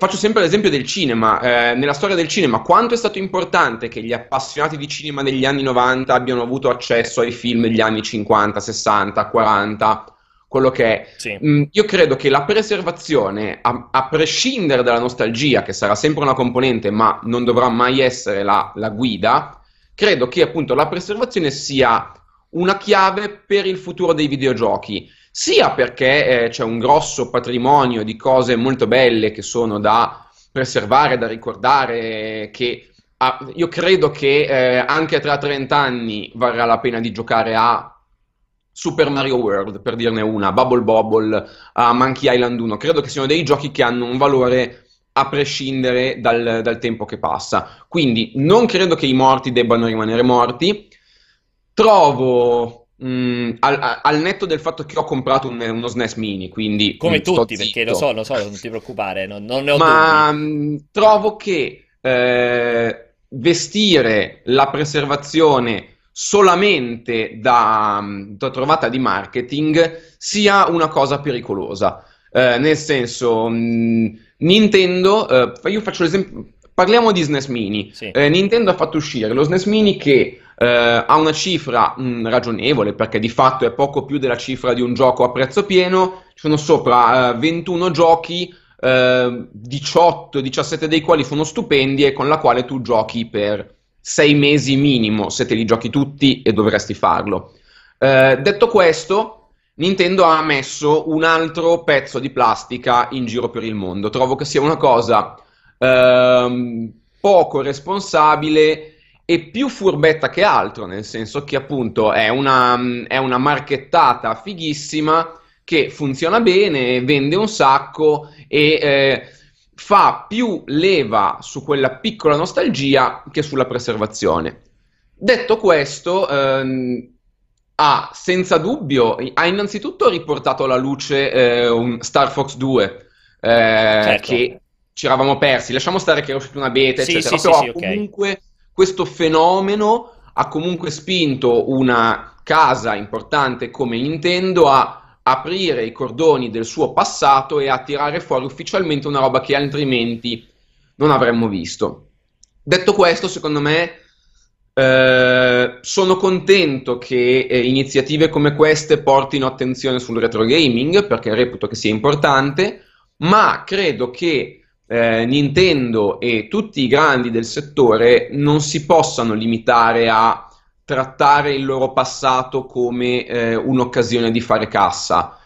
Faccio sempre l'esempio del cinema. Eh, nella storia del cinema, quanto è stato importante che gli appassionati di cinema degli anni 90 abbiano avuto accesso ai film degli anni 50, 60, 40, quello che è. Sì. Mm, io credo che la preservazione, a, a, prescindere dalla nostalgia, che sarà sempre una componente, ma non dovrà mai essere la, la guida, credo che appunto la preservazione sia una chiave per il futuro dei videogiochi sia perché eh, c'è un grosso patrimonio di cose molto belle che sono da preservare, da ricordare, che ah, io credo che eh, anche tra 30 anni varrà la pena di giocare a Super Mario World, per dirne una, Bubble Bobble, a Monkey Island 1. Credo che siano dei giochi che hanno un valore a prescindere dal, dal tempo che passa. Quindi non credo che i morti debbano rimanere morti. Trovo Mm, al, al, netto del fatto che ho comprato un, uno SNES mini, quindi come mm, tutti, perché lo so, lo so, non ti preoccupare, non, non ne ho Ma mh, mm, trovo che eh, vestire la preservazione solamente da, da, trovata di marketing sia una cosa pericolosa. Eh, nel senso, mh, Nintendo, eh, io faccio l'esempio, parliamo di SNES mini. Sì. Eh, Nintendo ha fatto uscire lo SNES mini che eh, ha una cifra mh, mm, ragionevole perché di fatto è poco più della cifra di un gioco a prezzo pieno, ci sono sopra eh, 21 giochi, eh, 18-17 dei quali sono stupendi e con la quale tu giochi per 6 mesi minimo se te li giochi tutti e dovresti farlo. Eh, detto questo, Nintendo ha messo un altro pezzo di plastica in giro per il mondo. Trovo che sia una cosa ehm, poco responsabile e più furbetta che altro, nel senso che appunto è una, è una marchettata fighissima che funziona bene, vende un sacco e eh, fa più leva su quella piccola nostalgia che sulla preservazione. Detto questo, ehm, ha senza dubbio, ha innanzitutto riportato alla luce eh, un Star Fox 2 eh, certo. che ci eravamo persi. Lasciamo stare che era uscita una beta, sì, eccetera, sì, però sì, comunque okay questo fenomeno ha comunque spinto una casa importante come Nintendo a aprire i cordoni del suo passato e a tirare fuori ufficialmente una roba che altrimenti non avremmo visto. Detto questo, secondo me eh, sono contento che eh, iniziative come queste portino attenzione sul retro gaming perché reputo che sia importante, ma credo che eh, Nintendo e tutti i grandi del settore non si possano limitare a trattare il loro passato come eh, un'occasione di fare cassa,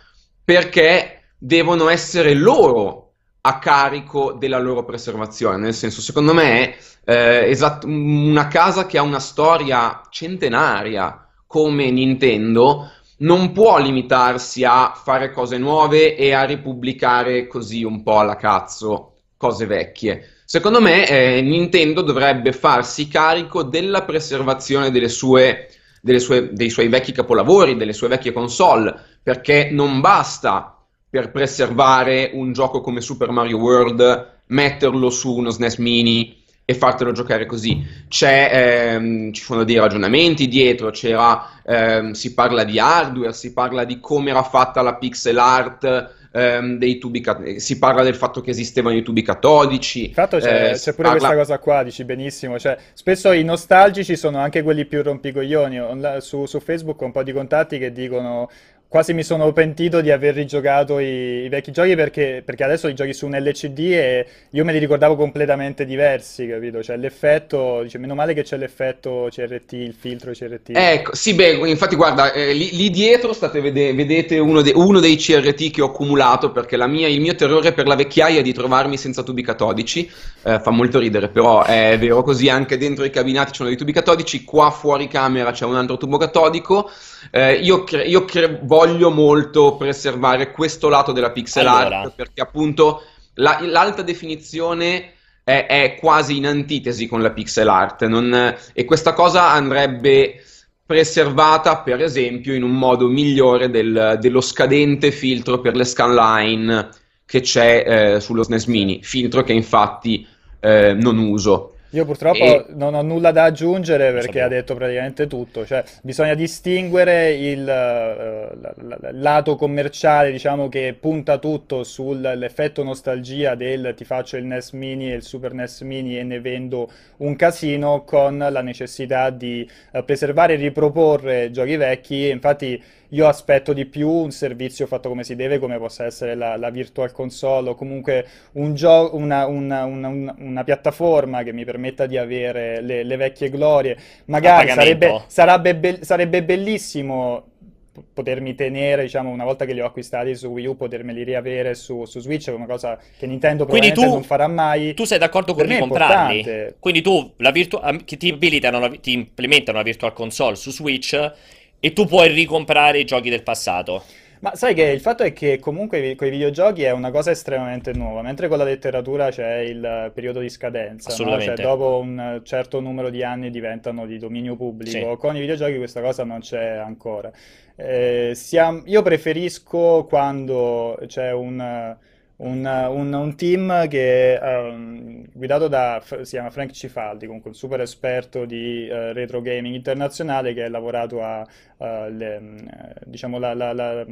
perché devono essere loro a carico della loro preservazione. Nel senso, secondo me, eh, esat- una casa che ha una storia centenaria come Nintendo non può limitarsi a fare cose nuove e a ripubblicare così un po' alla cazzo cose vecchie. Secondo me eh, Nintendo dovrebbe farsi carico della preservazione delle sue, delle sue, dei suoi vecchi capolavori, delle sue vecchie console, perché non basta per preservare un gioco come Super Mario World metterlo su uno SNES Mini e fartelo giocare così. Ehm, ci sono dei ragionamenti dietro, ehm, si parla di hardware, si parla di come era fatta la pixel art ehm, dei tubi cat- si parla del fatto che esistevano i tubi catodici. Infatti c'è, eh, c'è pure parla... questa cosa qua, dici benissimo, cioè, spesso i nostalgici sono anche quelli più rompicoglioni, su, su Facebook ho un po' di contatti che dicono quasi mi sono pentito di aver rigiocato i, i vecchi giochi perché, perché, adesso li giochi su un LCD e io me li ricordavo completamente diversi, capito? Cioè l'effetto, dice, meno male che c'è l'effetto CRT, il filtro CRT. Ecco, sì, beh, infatti guarda, eh, lì, lì, dietro state vede- vedete uno, de- uno, dei CRT che ho accumulato perché mia, il mio terrore per la vecchiaia è di trovarmi senza tubi catodici, eh, fa molto ridere, però è vero così, anche dentro i cabinati ci sono dei tubi catodici, qua fuori camera c'è un altro tubo catodico. Eh, io, cre- io cre- voglio molto preservare questo lato della pixel allora. art perché appunto la, l'alta definizione è, è, quasi in antitesi con la pixel art non, e questa cosa andrebbe preservata per esempio in un modo migliore del, dello scadente filtro per le scanline che c'è eh, sullo SNES Mini, filtro che infatti eh, non uso. Io purtroppo e... non ho nulla da aggiungere perché ha detto praticamente tutto, cioè bisogna distinguere il uh, lato commerciale, diciamo che punta tutto sull'effetto nostalgia del ti faccio il NES Mini e il Super NES Mini e ne vendo un casino con la necessità di uh, preservare e riproporre giochi vecchi, infatti io aspetto di più un servizio fatto come si deve, come possa essere la, la Virtual Console o comunque un gio- una, una, una, una, piattaforma che mi permetta di avere le, le vecchie glorie. Magari sarebbe, sarebbe, be- sarebbe bellissimo potermi tenere, diciamo, una volta che li ho acquistati su Wii U, potermeli riavere su, su Switch, è una cosa che Nintendo probabilmente tu, non farà mai. Tu sei d'accordo con ricomprarli? Quindi tu, la virtu- ti, abilitano, ti implementano la Virtual Console su Switch e tu puoi ricomprare i giochi del passato. Ma sai che il fatto è che comunque con i videogiochi è una cosa estremamente nuova, mentre con la letteratura c'è il periodo di scadenza, Assolutamente. No? Cioè dopo un certo numero di anni diventano di dominio pubblico. Sì. Con i videogiochi questa cosa non c'è ancora. Eh, siamo... io preferisco quando c'è un un, un, un, team che um, guidato da si chiama Frank Cifaldi, comunque un super esperto di uh, retro gaming internazionale che ha lavorato a uh, le, diciamo la, la, la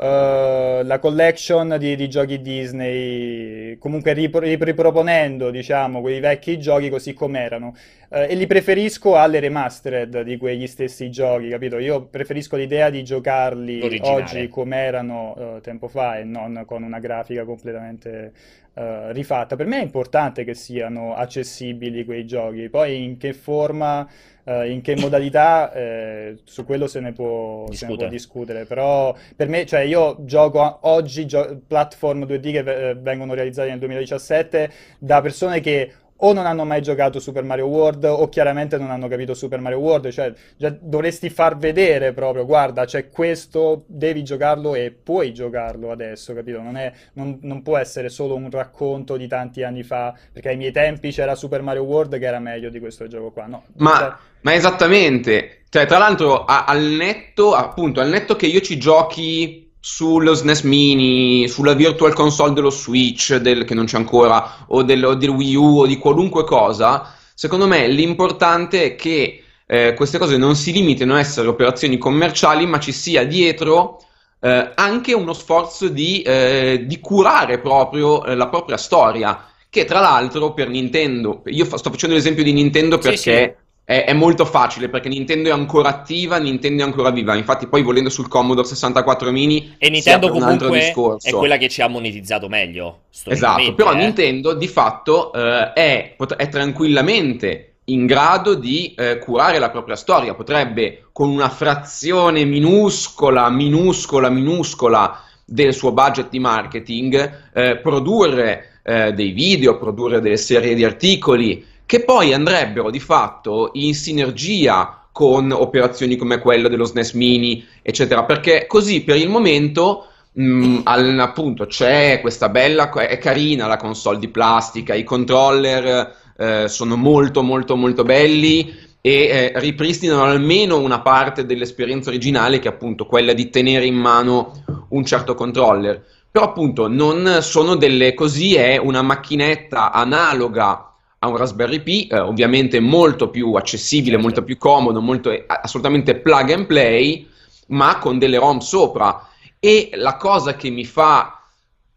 Uh, la collection di, di, giochi Disney, comunque ripro- riproponendo diciamo quei vecchi giochi così com'erano uh, e li preferisco alle remastered di quegli stessi giochi, capito? Io preferisco l'idea di giocarli L'originale. oggi com'erano uh, tempo fa e non con una grafica completamente rifatta. Per me è importante che siano accessibili quei giochi, poi in che forma Uh, in che modalità, eh, su quello se ne, può, se ne, può, discutere. Però per me, cioè io gioco oggi gio- platform 2D che eh, vengono realizzati nel 2017 da persone che o non hanno mai giocato Super Mario World o chiaramente non hanno capito Super Mario World, cioè dovresti far vedere proprio, guarda, c'è questo, devi giocarlo e puoi giocarlo adesso, capito? Non, è, non, non, può essere solo un racconto di tanti anni fa, perché ai miei tempi c'era Super Mario World che era meglio di questo gioco qua, no? Ma, cioè... ma esattamente, cioè tra l'altro a, al netto, appunto, al netto che io ci giochi sullo SNES Mini, sulla Virtual Console dello Switch, del, che non c'è ancora, o del, o del, Wii U o di qualunque cosa, secondo me l'importante è che eh, queste cose non si limitino a essere operazioni commerciali, ma ci sia dietro eh, anche uno sforzo di, eh, di curare proprio eh, la propria storia. Che tra l'altro per Nintendo, io fa, sto facendo l'esempio di Nintendo perché sì, sì è, è, molto facile perché Nintendo è ancora attiva, Nintendo è ancora viva. Infatti, poi volendo sul Commodore 64 mini, e Nintendo comunque è quella che ci ha monetizzato meglio. Esatto, però eh. Nintendo di fatto eh, è, è, tranquillamente in grado di eh, curare la propria storia. Potrebbe con una frazione minuscola, minuscola, minuscola del suo budget di marketing eh, produrre eh, dei video, produrre delle serie di articoli che poi andrebbero di fatto in sinergia con operazioni come quella dello SNES Mini, eccetera, perché così per il momento mh, mm, al, appunto c'è questa bella, è carina la console di plastica, i controller eh, sono molto molto molto belli e eh, ripristinano almeno una parte dell'esperienza originale che è appunto quella di tenere in mano un certo controller. Però appunto non sono delle così, è una macchinetta analoga a un Raspberry Pi, eh, ovviamente molto più accessibile, certo. molto più comodo, molto, eh, assolutamente plug and play, ma con delle ROM sopra. E la cosa che mi fa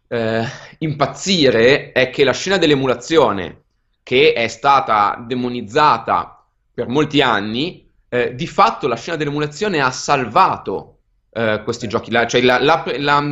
eh, impazzire è che la scena dell'emulazione, che è stata demonizzata per molti anni, eh, di fatto la scena dell'emulazione ha salvato eh, questi giochi. La, cioè la, la, la,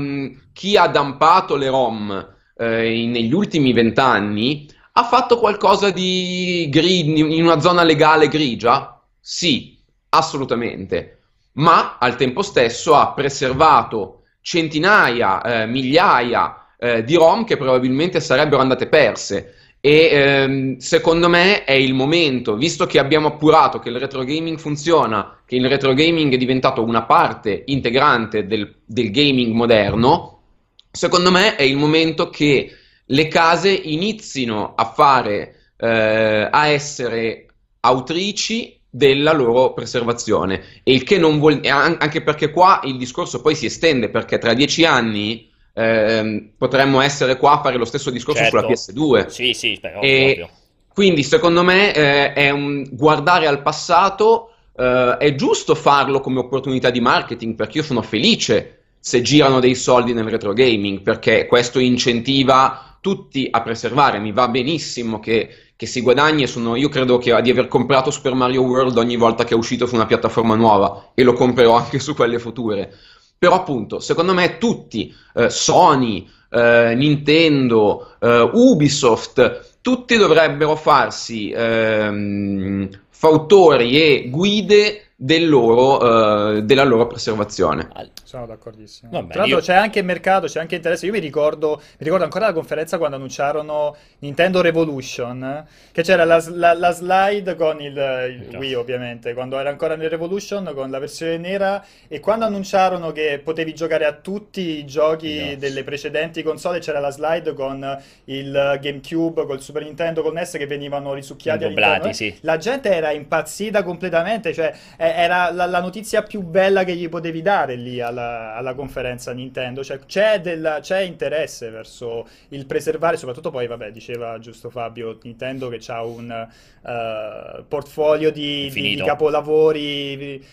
chi ha dampato le ROM eh, negli ultimi vent'anni ha fatto qualcosa di gri- in una zona legale grigia? Sì, assolutamente. Ma al tempo stesso ha preservato centinaia, eh, migliaia eh, di ROM che probabilmente sarebbero andate perse. E ehm, secondo me è il momento, visto che abbiamo appurato che il retro gaming funziona, che il retro gaming è diventato una parte integrante del, del gaming moderno, secondo me è il momento che le case inizino a fare, eh, a essere autrici della loro preservazione. E il che non vuol anche perché qua il discorso poi si estende, perché tra dieci anni eh, potremmo essere qua a fare lo stesso discorso certo. sulla PS2. Sì, sì, però, e, Quindi secondo me eh, è un guardare al passato, eh, è giusto farlo come opportunità di marketing perché io sono felice se girano dei soldi nel retro gaming perché questo incentiva tutti a preservare, mi va benissimo che, che si guadagni sono, io credo che, di aver comprato Super Mario World ogni volta che è uscito su una piattaforma nuova e lo comprerò anche su quelle future. Però appunto, secondo me tutti, eh, Sony, eh, Nintendo, eh, Ubisoft, tutti dovrebbero farsi ehm, fautori e guide del loro, uh, della loro preservazione. Sono d'accordissimo. Vabbè, Tra l'altro io... c'è anche mercato, c'è anche interesse. Io mi ricordo, mi ricordo ancora la conferenza quando annunciarono Nintendo Revolution, che c'era la, la, la slide con il, il Wii ovviamente, quando era ancora nel Revolution con la versione nera e quando annunciarono che potevi giocare a tutti i giochi yes. delle precedenti console c'era la slide con il GameCube, col Super Nintendo, con NES che venivano risucchiati all'interno. Sì. La gente era impazzita completamente, cioè era la, la, notizia più bella che gli potevi dare lì alla, alla conferenza Nintendo. Cioè, c'è, della, c'è, interesse verso il preservare, soprattutto poi, vabbè, diceva giusto Fabio, Nintendo che ha un uh, portfolio di, di, di, capolavori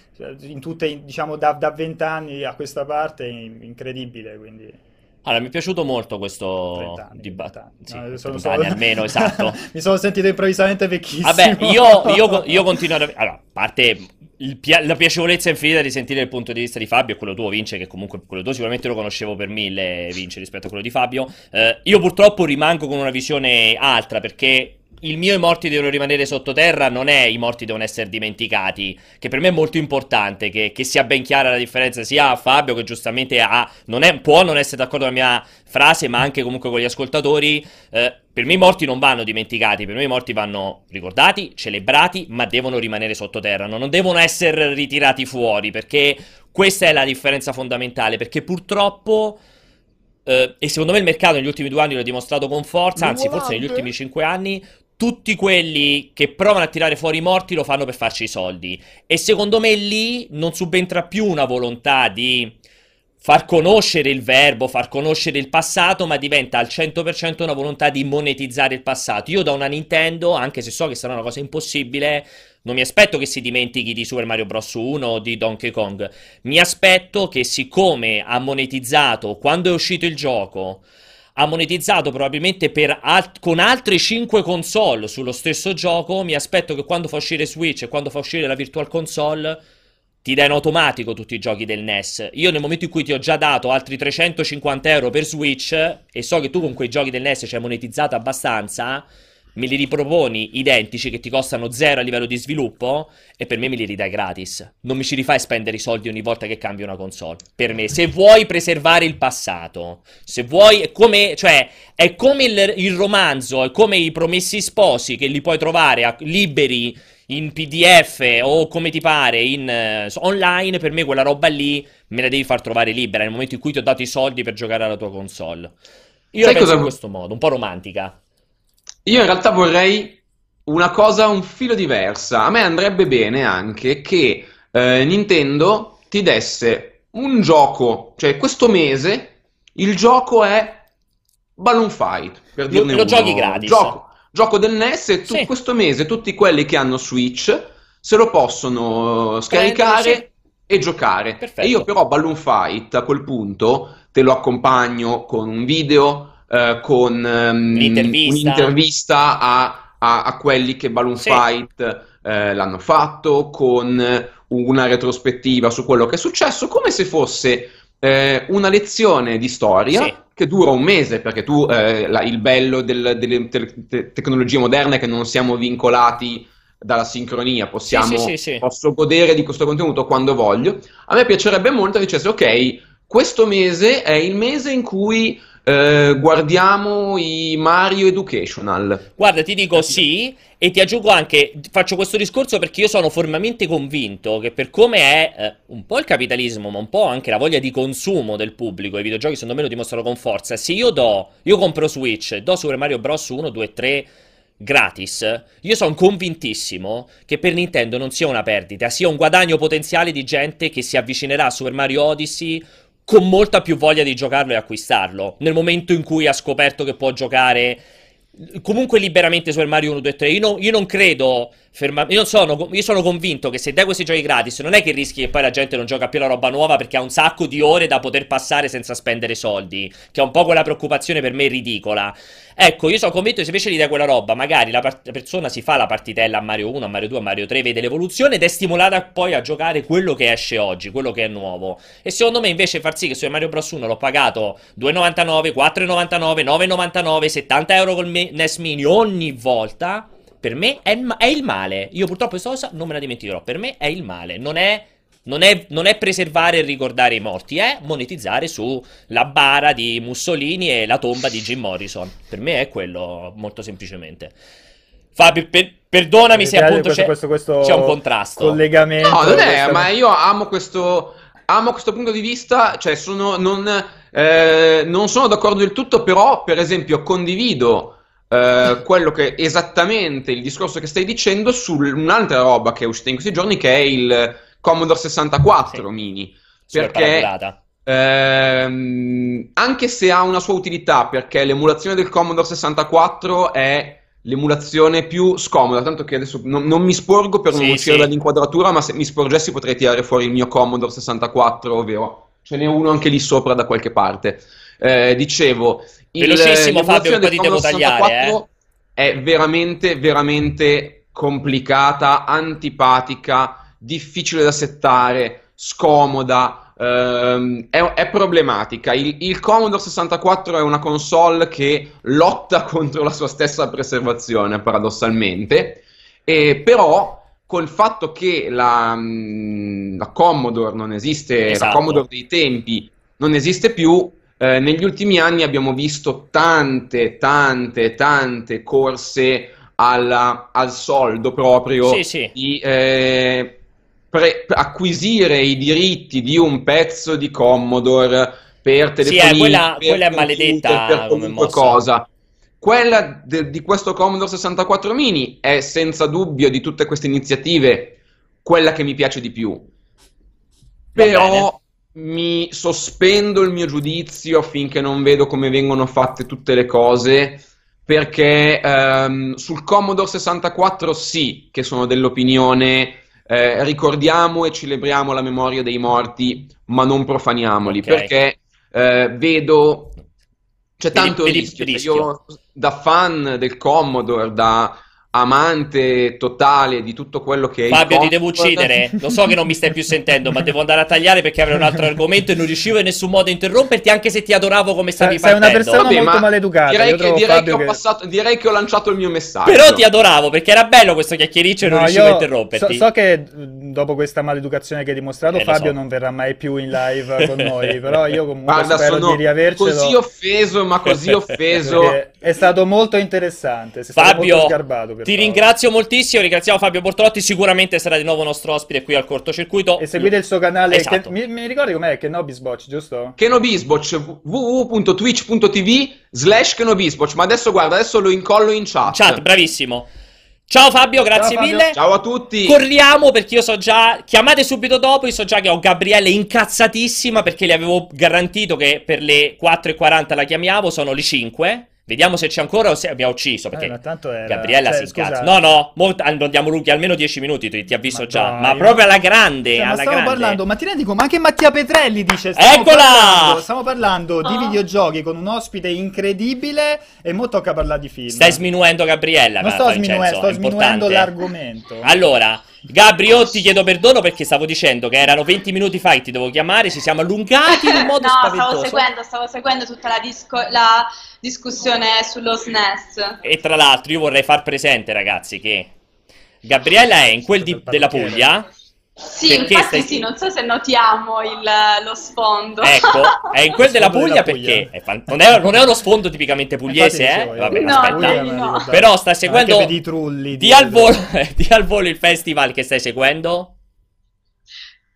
in tutte, diciamo, da vent'anni a questa parte incredibile, quindi... Allora, mi è piaciuto molto questo dibattito. Sì, no, sono, sono... almeno, esatto. mi sono sentito improvvisamente vecchissimo. Vabbè, io, io, io continuo a... Allora, a parte Pia- la piacevolezza infinita di sentire il punto di vista di Fabio e quello tuo, Vince, che comunque quello tuo sicuramente lo conoscevo per mille, Vince, rispetto a quello di Fabio. Eh, io purtroppo rimango con una visione altra perché il mio i morti devono rimanere sottoterra non è i morti devono essere dimenticati, che per me è molto importante che, che sia ben chiara la differenza sia a Fabio che giustamente ha, non è, può non essere d'accordo con la mia frase, ma anche comunque con gli ascoltatori. Eh, per me i morti non vanno dimenticati, per me i morti vanno ricordati, celebrati, ma devono rimanere sottoterra, non devono essere ritirati fuori, perché questa è la differenza fondamentale, perché purtroppo... Uh, e secondo me il mercato negli ultimi due anni l'ha dimostrato con forza, anzi forse negli ultimi cinque anni, tutti quelli che provano a tirare fuori i morti lo fanno per farci i soldi. E secondo me lì non subentra più una volontà di far conoscere il verbo, far conoscere il passato, ma diventa al 100% una volontà di monetizzare il passato. Io da una Nintendo, anche se so che sarà una cosa impossibile, non mi aspetto che si dimentichi di Super Mario Bros. 1 o di Donkey Kong. Mi aspetto che siccome ha monetizzato quando è uscito il gioco, ha monetizzato probabilmente alt- con altre 5 console sullo stesso gioco. Mi aspetto che quando fa uscire Switch e quando fa uscire la Virtual Console ti dà in automatico tutti i giochi del NES. Io nel momento in cui ti ho già dato altri 350 euro per Switch e so che tu con quei giochi del NES ci hai monetizzato abbastanza me li riproponi identici che ti costano zero a livello di sviluppo e per me me li ridai gratis. Non mi ci rifai spendere i soldi ogni volta che cambio una console. Per me, se vuoi preservare il passato, se vuoi, è come, cioè, è come il, il romanzo, è come i promessi sposi che li puoi trovare a, liberi in PDF o come ti pare in uh, online, per me quella roba lì me la devi far trovare libera nel momento in cui ti ho dato i soldi per giocare alla tua console. Io Sai la penso cosa... in questo modo, un po' romantica. Io in realtà vorrei una cosa un filo diversa. A me andrebbe bene anche che eh, Nintendo ti desse un gioco, cioè questo mese il gioco è Balloon Fight, per dirne lo, lo giochi gratis. Gioco, gioco del NES e tu, sì. questo mese tutti quelli che hanno Switch se lo possono scaricare eh, sì. e giocare. Perfetto. E io però Balloon Fight a quel punto te lo accompagno con un video eh, con um, un'intervista, a, a, a, quelli che Balloon sì. Fight eh, l'hanno fatto, con una retrospettiva su quello che è successo, come se fosse eh, una lezione di storia. Sì. Che dura un mese perché tu eh, la, il bello del, delle te- te- tecnologie moderne è che non siamo vincolati dalla sincronia, possiamo, sì, sì, posso godere di questo contenuto quando voglio. A me piacerebbe molto che dicesse: Ok, questo mese è il mese in cui eh, guardiamo i Mario Educational. Guarda, ti dico sì, e ti aggiungo anche, faccio questo discorso perché io sono fermamente convinto che per come è eh, un po' il capitalismo, ma un po' anche la voglia di consumo del pubblico, i videogiochi secondo me lo dimostrano con forza, se io do, io compro Switch, do Super Mario Bros. 1, 2, 3 gratis, io sono convintissimo che per Nintendo non sia una perdita, sia un guadagno potenziale di gente che si avvicinerà a Super Mario Odyssey con molta più voglia di giocarlo e acquistarlo. Nel momento in cui ha scoperto che può giocare comunque liberamente Super Mario 1, 2 e 3. Io, no, io non credo, ferma, io, sono, io, sono, convinto che se dai questi giochi gratis non è che rischi che poi la gente non gioca più la roba nuova perché ha un sacco di ore da poter passare senza spendere soldi, che è un po' quella preoccupazione per me ridicola. Ecco, io sono convinto che se invece gli dai quella roba, magari la, part- la, persona si fa la partitella a Mario 1, a Mario 2, a Mario 3, vede l'evoluzione ed è stimolata poi a giocare quello che esce oggi, quello che è nuovo. E secondo me invece far sì che su Mario Bros 1 l'ho pagato 2,99, 4,99, 9,99, 70 euro col NES Mini ogni volta, per me è, è il male. Io purtroppo questa cosa non me la dimenticherò, per me è il male, non è non è, non è, preservare e ricordare i morti, è monetizzare sulla bara di Mussolini e la tomba di Jim Morrison. Per me è quello, molto semplicemente. Fabio, per, perdonami se appunto questo, c'è, questo, questo c'è, un contrasto. Collegamento. No, non è, ma io amo questo, amo questo punto di vista, cioè sono, non, eh, non sono d'accordo del tutto, però per esempio condivido Uh, quello che esattamente il discorso che stai dicendo su un'altra roba che è uscita in questi giorni che è il Commodore 64 sì. mini. Perché ehm, anche se ha una sua utilità, perché l'emulazione del Commodore 64 è l'emulazione più scomoda, tanto che adesso non, non mi sporgo per non sì, uscire sì. dall'inquadratura, ma se mi sporgessi potrei tirare fuori il mio Commodore 64, ovvero ce n'è uno anche lì sopra da qualche parte. Eh, dicevo, il, velocissimo Fabio, un po' di devo tagliare, eh? è veramente, veramente complicata, antipatica, difficile da settare, scomoda, ehm, è, è, problematica. Il, il, Commodore 64 è una console che lotta contro la sua stessa preservazione, paradossalmente, e però col fatto che la, mm, la Commodore non esiste, esatto. la Commodore dei tempi non esiste più, eh, negli ultimi anni abbiamo visto tante, tante, tante corse alla, al soldo proprio sì, sì. di eh, pre- acquisire i diritti di un pezzo di Commodore per telefonini, sì, eh, quella, per quella è maledetta per qualunque cosa. Quella de- di questo Commodore 64 mini è senza dubbio di tutte queste iniziative quella che mi piace di più. Però mi sospendo il mio giudizio finché non vedo come vengono fatte tutte le cose perché ehm, sul Commodore 64 sì che sono dell'opinione eh, ricordiamo e celebriamo la memoria dei morti, ma non profaniamoli, okay. perché eh, vedo c'è tanto vedi, rischio. Vedi rischio. Io da fan del Commodore, da amante totale di tutto quello che è Fabio ti devo uccidere. Lo so che non mi stai più sentendo ma devo andare a tagliare perché avrei un altro argomento e non riuscivo in nessun modo a interromperti anche se ti adoravo come stavi sei, partendo. sei una persona Vabbè, molto maleducata. direi, che, direi che, ho passato, direi che ho lanciato il mio messaggio. Però ti adoravo perché era bello questo chiacchiericcio e no, non riuscivo a interromperti so, so, che dopo questa maleducazione che hai dimostrato eh, Fabio so. non verrà mai più in live con noi però io comunque Guarda, spero di riavercelo. così offeso ma così offeso. È stato molto interessante Fabio ti ringrazio molto moltissimo. Ringraziamo Fabio Bortolotti. Sicuramente sarà di nuovo nostro ospite qui al cortocircuito. E seguite il suo canale. Esatto. Che, mi, mi, ricordi com'è? Kenobisboch, giusto? Kenobisboch www.twitch.tv slash Kenobisboch. Ma adesso guarda, adesso lo incollo in chat. Chat, bravissimo. Ciao Fabio, grazie Ciao, Fabio. mille. Ciao a tutti. Corriamo perché io so già. Chiamate subito dopo. Io so già che ho Gabriele incazzatissima perché le avevo garantito che per le 4.40 la chiamiamo. Sono le 5. Vediamo se c'è ancora o se abbiamo ucciso. Perché eh, era... Gabriella cioè, si incazza. No, no, molto... andiamo lunghi almeno 10 minuti. Ti, ti avviso ma già. Dai, ma proprio alla grande. Cioè, alla ma stiamo grande. parlando, ma ti rendi conto? Ma anche Mattia Petrelli dice: stiamo Eccola! Parlando, stiamo parlando di ah. videogiochi con un ospite incredibile. E mo tocca parlare di film. Stai sminuendo Gabriella. Non sto, sminue- sto sminuendo l'argomento. Allora. Gabrio, ti chiedo perdono perché stavo dicendo che erano 20 minuti fa che ti devo chiamare, ci siamo allungati in un modo no, spaventoso. stavo seguendo, stavo seguendo tutta la, disco- la discussione sullo SNES. E tra l'altro io vorrei far presente, ragazzi, che Gabriella è in quel di- della Puglia sì, perché infatti stai... sì, non so se notiamo il, lo sfondo. Ecco, è in quel della Puglia, della perché È fan... non, è, non, è, uno sfondo tipicamente pugliese, eh? Vabbè, no, aspetta. No. Però sta seguendo di, trulli, di, al volo, di al volo il festival che stai seguendo?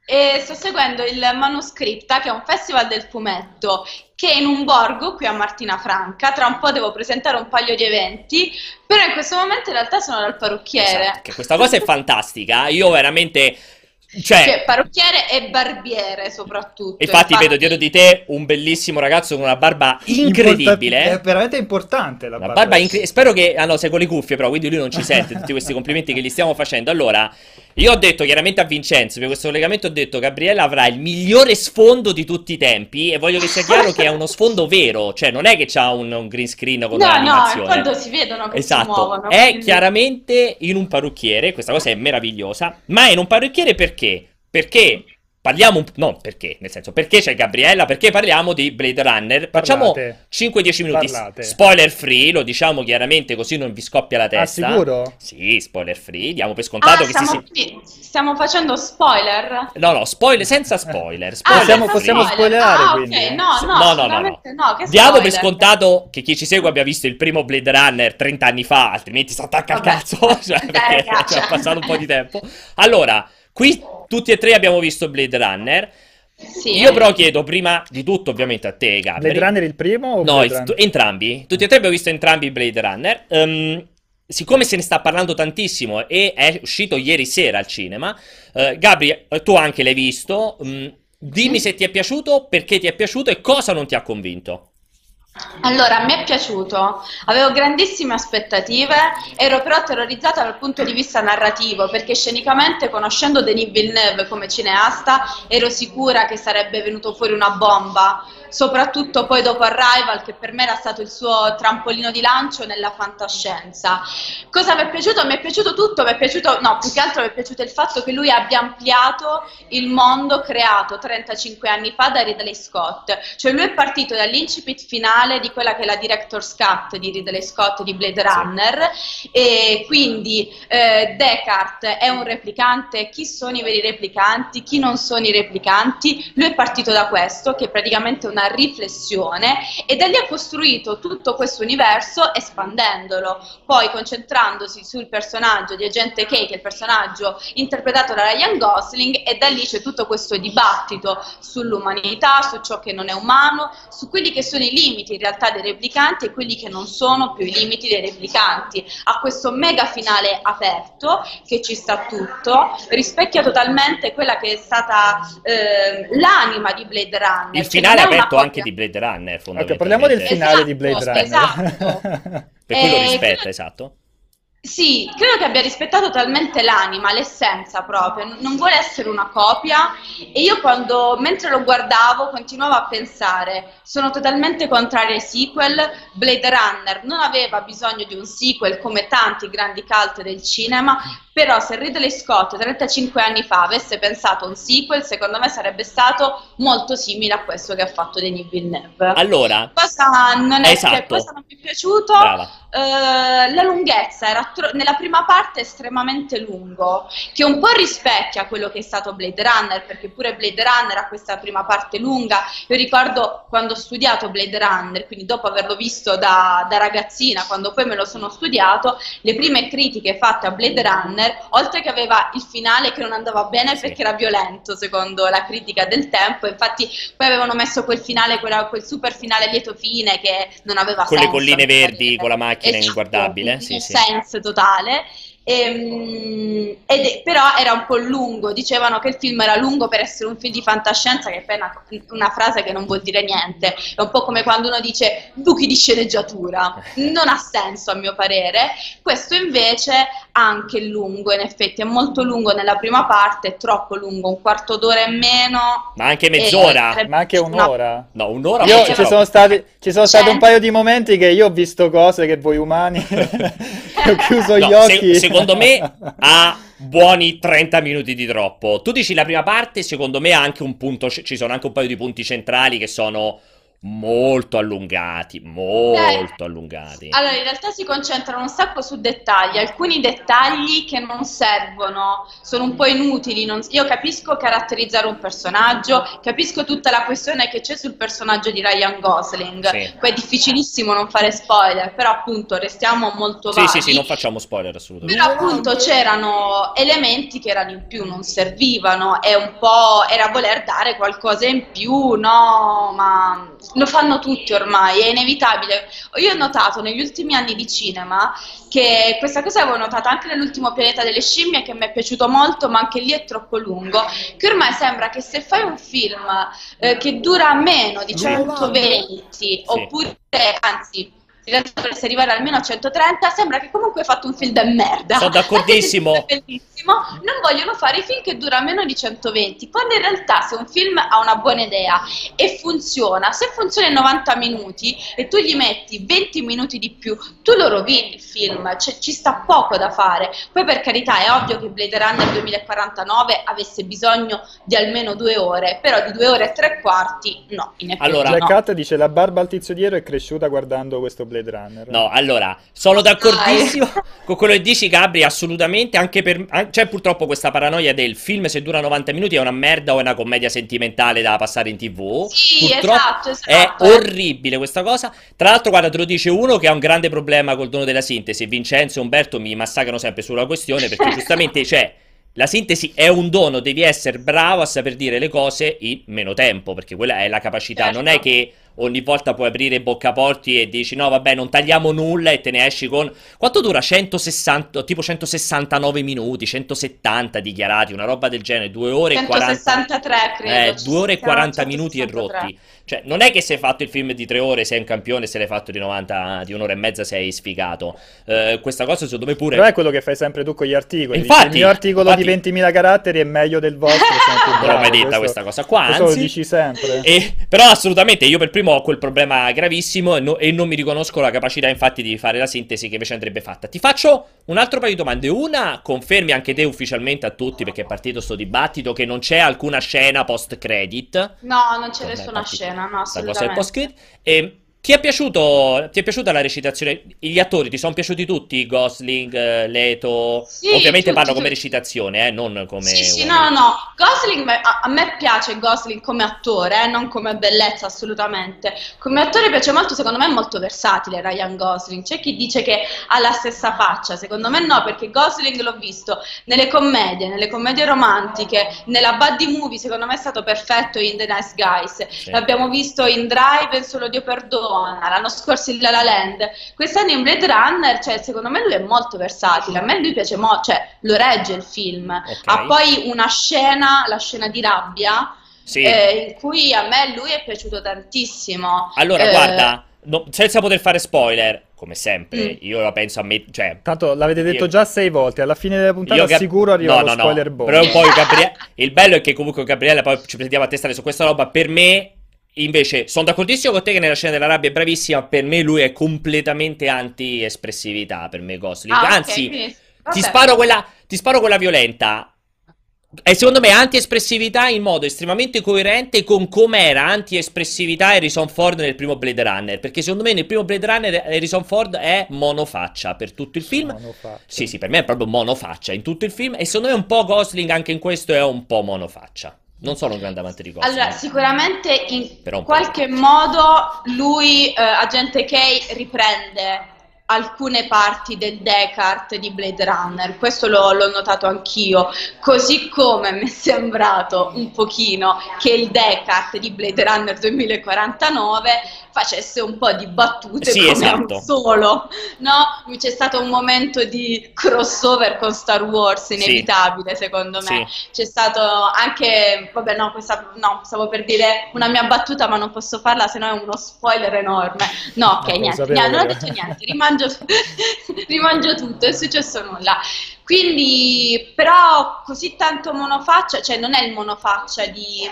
E sto seguendo il Manoscripta, che è un festival del fumetto, che è in un borgo qui a Martina Franca. Tra un po' devo presentare un paio di eventi, però in questo momento in realtà sono dal parrucchiere. Esatto, che questa cosa è fantastica. Io veramente Cioè, cioè, parrucchiere e barbiere soprattutto. Infatti, infatti, vedo dietro di te un bellissimo ragazzo con una barba incredibile. Importa- è veramente importante la, la barba. barba incre- spero che... Ah no, sei con le cuffie però, quindi lui non ci sente tutti questi complimenti che gli stiamo facendo. Allora, io ho detto chiaramente a Vincenzo, per questo collegamento ho detto Gabriella avrà il migliore sfondo di tutti i tempi e voglio che sia chiaro che è uno sfondo vero, cioè non è che c'ha un, un green screen con no, un'animazione. No, quando si vedono che esatto. si muovono. È quindi... chiaramente in un parrucchiere, questa cosa è meravigliosa, ma è in un parrucchiere perché? Perché Parliamo un po'. No, perché? Nel senso, perché c'è Gabriella? Perché parliamo di Blade Runner? Facciamo 5-10 minuti. Parlate. Spoiler free, lo diciamo chiaramente così non vi scoppia la ah, testa. Ah, sicuro? Sì, spoiler free. Diamo per scontato ah, che stiamo, si. Stiamo facendo spoiler? No, no, spoiler senza spoiler. spoiler ah, possiamo, possiamo spoilerare. Ah, quindi. ok, no, no, no, no, no, no. no Diamo per scontato che chi ci segue abbia visto il primo Blade Runner 30 anni fa, altrimenti si attacca al cazzo. cioè, perché è passato un po' di tempo. Allora, qui tutti e tre abbiamo visto Blade Runner. Sì. Io però chiedo prima di tutto, ovviamente, a te, Gabri. Blade Runner il primo? O no, il, entrambi. Tutti e tre abbiamo visto entrambi Blade Runner. Um, siccome se ne sta parlando tantissimo e è uscito ieri sera al cinema, uh, Gabri, tu anche l'hai visto. Um, dimmi se ti è piaciuto, perché ti è piaciuto e cosa non ti ha convinto. Allora, mi è piaciuto, avevo grandissime aspettative, ero però terrorizzata dal punto di vista narrativo, perché scenicamente, conoscendo Denis Villeneuve come cineasta, ero sicura che sarebbe venuto fuori una bomba soprattutto poi dopo Arrival che per me era stato il suo trampolino di lancio nella fantascienza. Cosa mi è piaciuto? Mi è piaciuto tutto, mi è piaciuto, no, più che altro mi è piaciuto il fatto che lui abbia ampliato il mondo creato 35 anni fa da Ridley Scott, cioè lui è partito dall'incipit finale di quella che è la director's cut di Ridley Scott di Blade Runner sì. e quindi eh, Descartes è un replicante, chi sono i veri replicanti, chi non sono i replicanti, lui è partito da questo che è praticamente una una riflessione e da lì ha costruito tutto questo universo espandendolo, poi concentrandosi sul personaggio di Agente K, che è il personaggio interpretato da Ryan Gosling, e da lì c'è tutto questo dibattito sull'umanità, su ciò che non è umano, su quelli che sono i limiti in realtà dei replicanti e quelli che non sono più i limiti dei replicanti. A questo mega finale aperto che ci sta tutto, rispecchia totalmente quella che è stata eh, l'anima di Blade Runner. Il finale aperto fatto anche di Blade Runner, fondamentalmente. Okay, parliamo del finale esatto, di Blade Runner. Esatto. per cui lo eh, rispetta, esatto. Sì, credo che abbia rispettato talmente l'anima, l'essenza proprio, non vuole essere una copia e io quando, mentre lo guardavo, continuavo a pensare, sono totalmente contraria ai sequel, Blade Runner non aveva bisogno di un sequel come tanti grandi cult del cinema, però se Ridley Scott 35 anni fa avesse pensato a un sequel, secondo me sarebbe stato molto simile a questo che ha fatto Denis Villeneuve. Allora, cosa non, è, esatto. cosa non mi è piaciuto? Uh, la lunghezza era nella prima parte estremamente lungo, che un po' rispecchia quello che è stato Blade Runner, perché pure Blade Runner ha questa prima parte lunga. Io ricordo quando ho studiato Blade Runner, quindi dopo averlo visto da, da ragazzina, quando poi me lo sono studiato, le prime critiche fatte a Blade Runner, oltre che aveva il finale che non andava bene perché era violento, secondo la critica del tempo, infatti poi avevano messo quel finale, quella, quel super finale lieto fine che non aveva con senso. Con le colline verdi, con la macchina esatto, inguardabile. Sì, sì. senso totale. Ehm, ed, però era un po' lungo, dicevano che il film era lungo per essere un film di fantascienza, che è una, una frase che non vuol dire niente, è un po' come quando uno dice buchi di sceneggiatura, non ha senso a mio parere, questo invece anche lungo, in effetti è molto lungo nella prima parte, è troppo lungo, un quarto d'ora e meno. Ma anche mezz'ora, ma anche un'ora. No, un'ora. Io ci sono stati, ci sono stati un paio di momenti che io ho visto cose che voi umani ho chiuso no, gli occhi. Se, secondo me ha buoni 30 minuti di troppo. Tu dici la prima parte, secondo me ha anche un punto, ci sono anche un paio di punti centrali che sono molto allungati, molto eh, allungati. Allora, in realtà si concentrano un sacco su dettagli, alcuni dettagli che non servono, sono un po' inutili. Non... Io capisco caratterizzare un personaggio, capisco tutta la questione che c'è sul personaggio di Ryan Gosling. Sì. Poi è difficilissimo non fare spoiler, però appunto restiamo molto vaghi. Sì, sì, sì, non facciamo spoiler assolutamente. Però appunto c'erano elementi che erano in più, non servivano, e un po' era voler dare qualcosa in più, no? Ma lo fanno tutti ormai, è inevitabile. Io ho notato negli ultimi anni di cinema che questa cosa avevo notato anche nell'ultimo pianeta delle scimmie che mi è piaciuto molto, ma anche lì è troppo lungo, che ormai sembra che se fai un film eh, che dura meno di 120 sì. oppure anzi realtà dovreste arrivare almeno a 130, sembra che comunque hai fatto un film da merda. Sono d'accordissimo. bellissimo, non vogliono fare i film che durano meno di 120, quando in realtà se un film ha una buona idea e funziona, se funziona in 90 minuti e tu gli metti 20 minuti di più, tu lo rovini il film, cioè, ci sta poco da fare. Poi per carità è ovvio che Blade Runner 2049 avesse bisogno di almeno due ore, però di due ore e tre quarti no, in effetti allora, no. Jack dice la barba al tizio dietro è cresciuta guardando questo Blade Runner. No, allora, sono d'accordissimo con quello che dici, Gabri, assolutamente. Anche per. C'è purtroppo questa paranoia del film se dura 90 minuti è una merda o è una commedia sentimentale da passare in tv. Sì, purtroppo esatto, esatto. È orribile questa cosa. Tra l'altro, guarda, te lo dice uno che ha un grande problema col dono della sintesi. Vincenzo e Umberto mi massacrano sempre sulla questione perché giustamente c'è. La sintesi è un dono, devi essere bravo a saper dire le cose in meno tempo, perché quella è la capacità. Certo. Non è che ogni volta puoi aprire boccaporti e dici no vabbè non tagliamo nulla e te ne esci con quanto dura 160 tipo 169 minuti 170 dichiarati una roba del genere 2 ore 163 e 40 credo eh, 2 ore e 40 minuti e rotti. Cioè non è che se hai fatto il film di 3 ore sei un campione se l'hai fatto di 90 di un'ora e mezza sei sfigato. Eh, questa cosa secondo me pure però è quello che fai sempre tu con gli articoli. Infatti, il mio articolo infatti... di 20.000 caratteri è meglio del vostro non l'ho mai detta questa cosa? Qua anzi, lo dici sempre. E, però assolutamente io per primo primo ho quel problema gravissimo e, no, e, non mi riconosco la capacità infatti di fare la sintesi che invece andrebbe fatta. Ti faccio un altro paio di domande. Una, confermi anche te ufficialmente a tutti perché è partito sto dibattito che non c'è alcuna scena post credit. No, non c'è nessuna scena, no, assolutamente. La cosa è post credit. E ti è, piaciuto, ti è piaciuta la recitazione? Gli attori ti sono piaciuti tutti? Gosling, eh, Leto? Sì, Ovviamente parlo come recitazione, eh, non come. Sì, sì, no, no. Gosling, a, a, me piace Gosling come attore, eh, non come bellezza, assolutamente. Come attore piace molto, secondo me è molto versatile Ryan Gosling. C'è chi dice che ha la stessa faccia, secondo me no, perché Gosling l'ho visto nelle commedie, nelle commedie romantiche, nella buddy movie, secondo me è stato perfetto in The Nice Guys. Sì. L'abbiamo visto in Drive, in Solo Dio Perdono Madonna, l'anno scorso in La La Land, quest'anno in Blade Runner, cioè, secondo me lui è molto versatile, a me lui piace molto, cioè lo regge il film, okay. ha poi una scena, la scena di rabbia, sì. eh, in cui a me lui è piaciuto tantissimo. Allora, eh, guarda, no, senza poter fare spoiler, come sempre, mm. io la penso a me, cioè... Tanto l'avete detto io... già sei volte, alla fine della puntata cap- sicuro arriva no, lo no, spoiler no. Però poi Gabriele... il bello è che comunque Gabriele, poi ci prendiamo a testare su questa roba, per me Invece, sono d'accordissimo con te che nella scena della rabbia è bravissima. Per me, lui è completamente anti-espressività. Per me, Gosling. Ah, Anzi, okay. ti, sparo quella, ti sparo quella violenta. E secondo me anti-espressività in modo estremamente coerente con come era anti-espressività Harrison Ford nel primo Blade Runner. Perché secondo me nel primo Blade Runner Harrison Ford è monofaccia per tutto il film. Monofaccia. Sì, sì, per me è proprio monofaccia in tutto il film. E secondo me un po' Gosling anche in questo è un po' monofaccia. Non sono un grande amante di Gosling. Allora, sicuramente in qualche modo lui, eh, agente K, riprende alcune parti del Descartes di Blade Runner, questo l'ho, l'ho, notato anch'io, così come mi è sembrato un pochino che il Descartes di Blade Runner 2049 facesse un po' di battute sì, come esatto. solo, no? C'è stato un momento di crossover con Star Wars inevitabile sì. secondo me, sì. c'è stato anche, vabbè no, questa, no, stavo per dire una mia battuta ma non posso farla se no è uno spoiler enorme, no ok, no, niente, niente non ho detto niente, rimangio, rimangio tutto, è successo nulla. Quindi, però, così tanto monofaccia, cioè non è il monofaccia di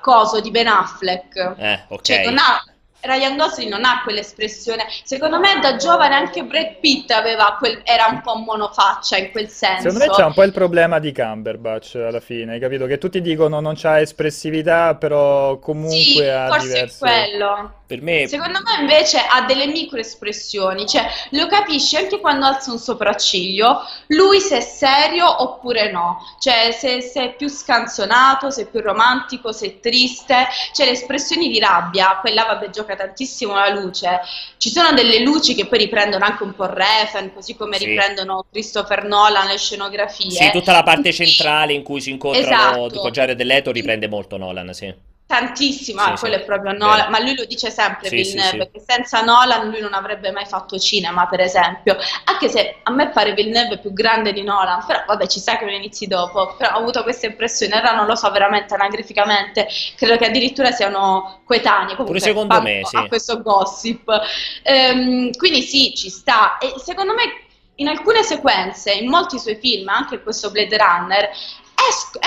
Coso, di Ben Affleck. Eh, ok. Cioè, non ha Ryan Gosling non ha quell'espressione. Secondo me da giovane anche Brad Pitt quel, era un po' monofaccia in quel senso. Secondo me c'è un po' il problema di Cumberbatch alla fine, hai capito? Che tutti dicono non c'ha espressività, però comunque sì, ha forse diverse... è quello. Per me... Secondo me invece ha delle micro espressioni, cioè lo capisci anche quando alza un sopracciglio, lui se è serio oppure no, cioè se, se è più scanzonato, se è più romantico, se è triste, cioè le espressioni di rabbia, quella vabbè gioca tantissimo la luce, ci sono delle luci che poi riprendono anche un po' Refn, così come sì. riprendono Christopher Nolan le scenografie. Sì, tutta la parte centrale in cui si incontrano esatto. con Jared Leto riprende molto Nolan, sì. Tantissimo, sì, quello sì. è proprio Nolan, ma lui lo dice sempre sì, Villeneuve, che senza Nolan lui non avrebbe mai fatto cinema, per esempio, anche se a me pare Villeneuve più grande di Nolan, però vabbè ci sa che lo inizi dopo, però ho avuto questa impressione, ora non lo so veramente anagraficamente, credo che addirittura siano coetanei, pure secondo me, sì. a questo gossip, ehm, quindi sì, ci sta, e secondo me in alcune sequenze, in molti suoi film, anche questo Blade Runner,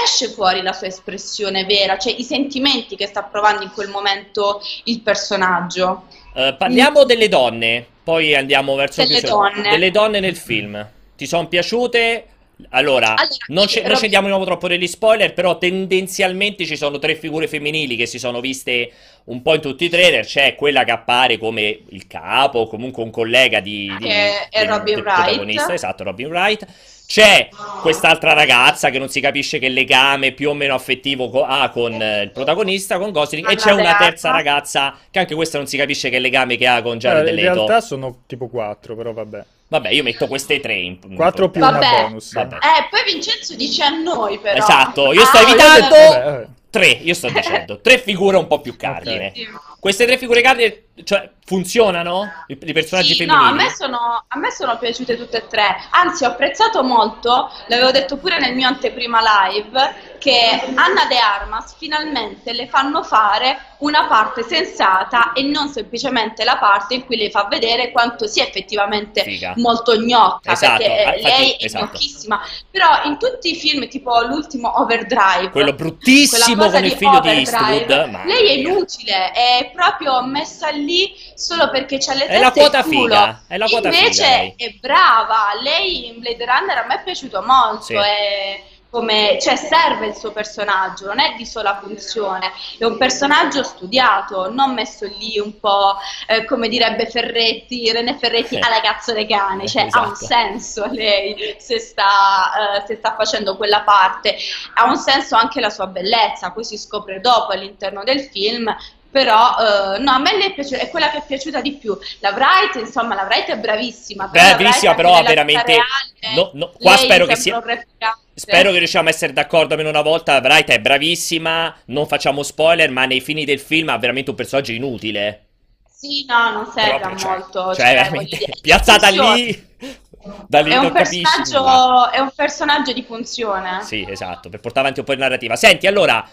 esce fuori la sua espressione vera, cioè i sentimenti che sta provando in quel momento il personaggio. Uh, parliamo mm. delle donne, poi andiamo verso delle donne. delle donne nel film. Ti sono piaciute? Allora, allora non, c- non scendiamo di nuovo troppo negli spoiler, però tendenzialmente ci sono tre figure femminili che si sono viste un po' in tutti i trailer. C'è quella che appare come il capo, comunque un collega di, di, che è di, Robin Wright. protagonista, esatto, Robin Wright. C'è quest'altra ragazza che non si capisce che legame più o meno affettivo ha con eh, il protagonista, con Gosling, e c'è una terza ragazza che anche questa non si capisce che legame che ha con Jared eh, Leto. In realtà sono tipo quattro, però vabbè. Vabbè, io metto queste tre in 4 più vabbè. una bonus. Vabbè. Eh, poi Vincenzo dice a noi però. Esatto, io sto ah, evitando io tre, io sto dicendo, tre figure un po' più cardine. Okay. Queste tre figure cardine, cioè, funzionano? I, i personaggi sì, femminili? No, a me, sono, a me sono piaciute tutte e tre. Anzi, ho apprezzato molto, l'avevo detto pure nel mio anteprima live, che Anna De Armas finalmente le fanno fare una parte sensata e non semplicemente la parte in cui le fa vedere quanto sia effettivamente Figa. molto gnocca, esatto, perché infatti, lei è esatto. gnocchissima. Però in tutti i film, tipo l'ultimo Overdrive, quello bruttissimo con il figlio di Eastwood, lei è inutile, è proprio messa lì solo perché c'ha le tette È la quota figa, è la quota Invece figa, è brava, lei in Blade Runner a me è piaciuto molto, sì. è come, cioè serve il suo personaggio, non è di sola funzione, è un personaggio studiato, non messo lì un po' eh, come direbbe Ferretti, René Ferretti eh. alla cazzo dei cani, cioè esatto. ha un esatto. senso lei se sta, eh, se sta facendo quella parte, ha un senso anche la sua bellezza, poi si scopre dopo all'interno del film però uh, no, a me lei è, piaciuta, è quella che è piaciuta di più. La Wright, insomma, la Wright è bravissima. Bravissima, però veramente. Reale, no, no, qua spero che sia. Spero che riusciamo a essere d'accordo almeno una volta. La Wright è bravissima. Non facciamo spoiler, ma nei fini del film ha veramente un personaggio inutile. Sì, no, non serve Proprio, cioè, molto. Cioè, cioè veramente piazzata lì. Da lì è, un personaggio, è un personaggio di funzione. Sì, esatto, per portare avanti un po' di narrativa. Senti, allora,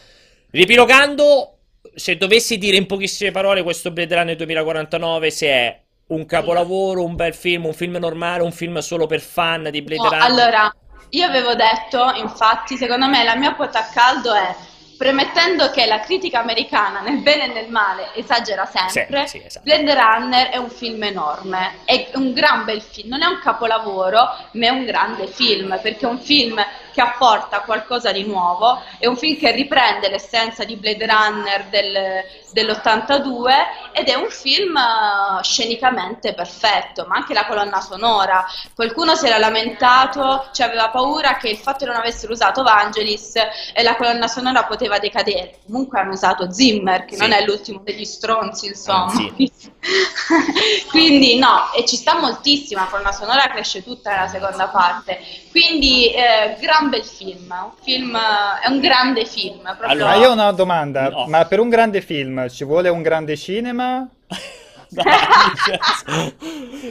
ripilogando se dovessi dire in pochissime parole questo Blade Runner 2049, se è un capolavoro, un bel film, un film normale, un film solo per fan di Blade no, Runner? Allora, io avevo detto, infatti, secondo me la mia quota a caldo è premettendo che la critica americana nel bene e nel male esagera sempre, sì, sì, esatto. Blade Runner è un film enorme, è un gran bel film, non è un capolavoro, ma è un grande film, perché è un film che apporta qualcosa di nuovo, è un film che riprende l'essenza di Blade Runner del, dell'82 ed è un film uh, scenicamente perfetto, ma anche la colonna sonora. Qualcuno si era lamentato, cioè aveva paura che il fatto che non avessero usato Vangelis e la colonna sonora poteva decadere. Comunque hanno usato Zimmer, che sì. non è l'ultimo degli stronzi, insomma. Sì. Quindi no, e ci sta moltissimo, la colonna sonora cresce tutta nella seconda parte. Quindi eh, gran gran bel film, un film è un grande film. Proprio... Allora, io ho una domanda, no. ma per un grande film ci vuole un grande cinema?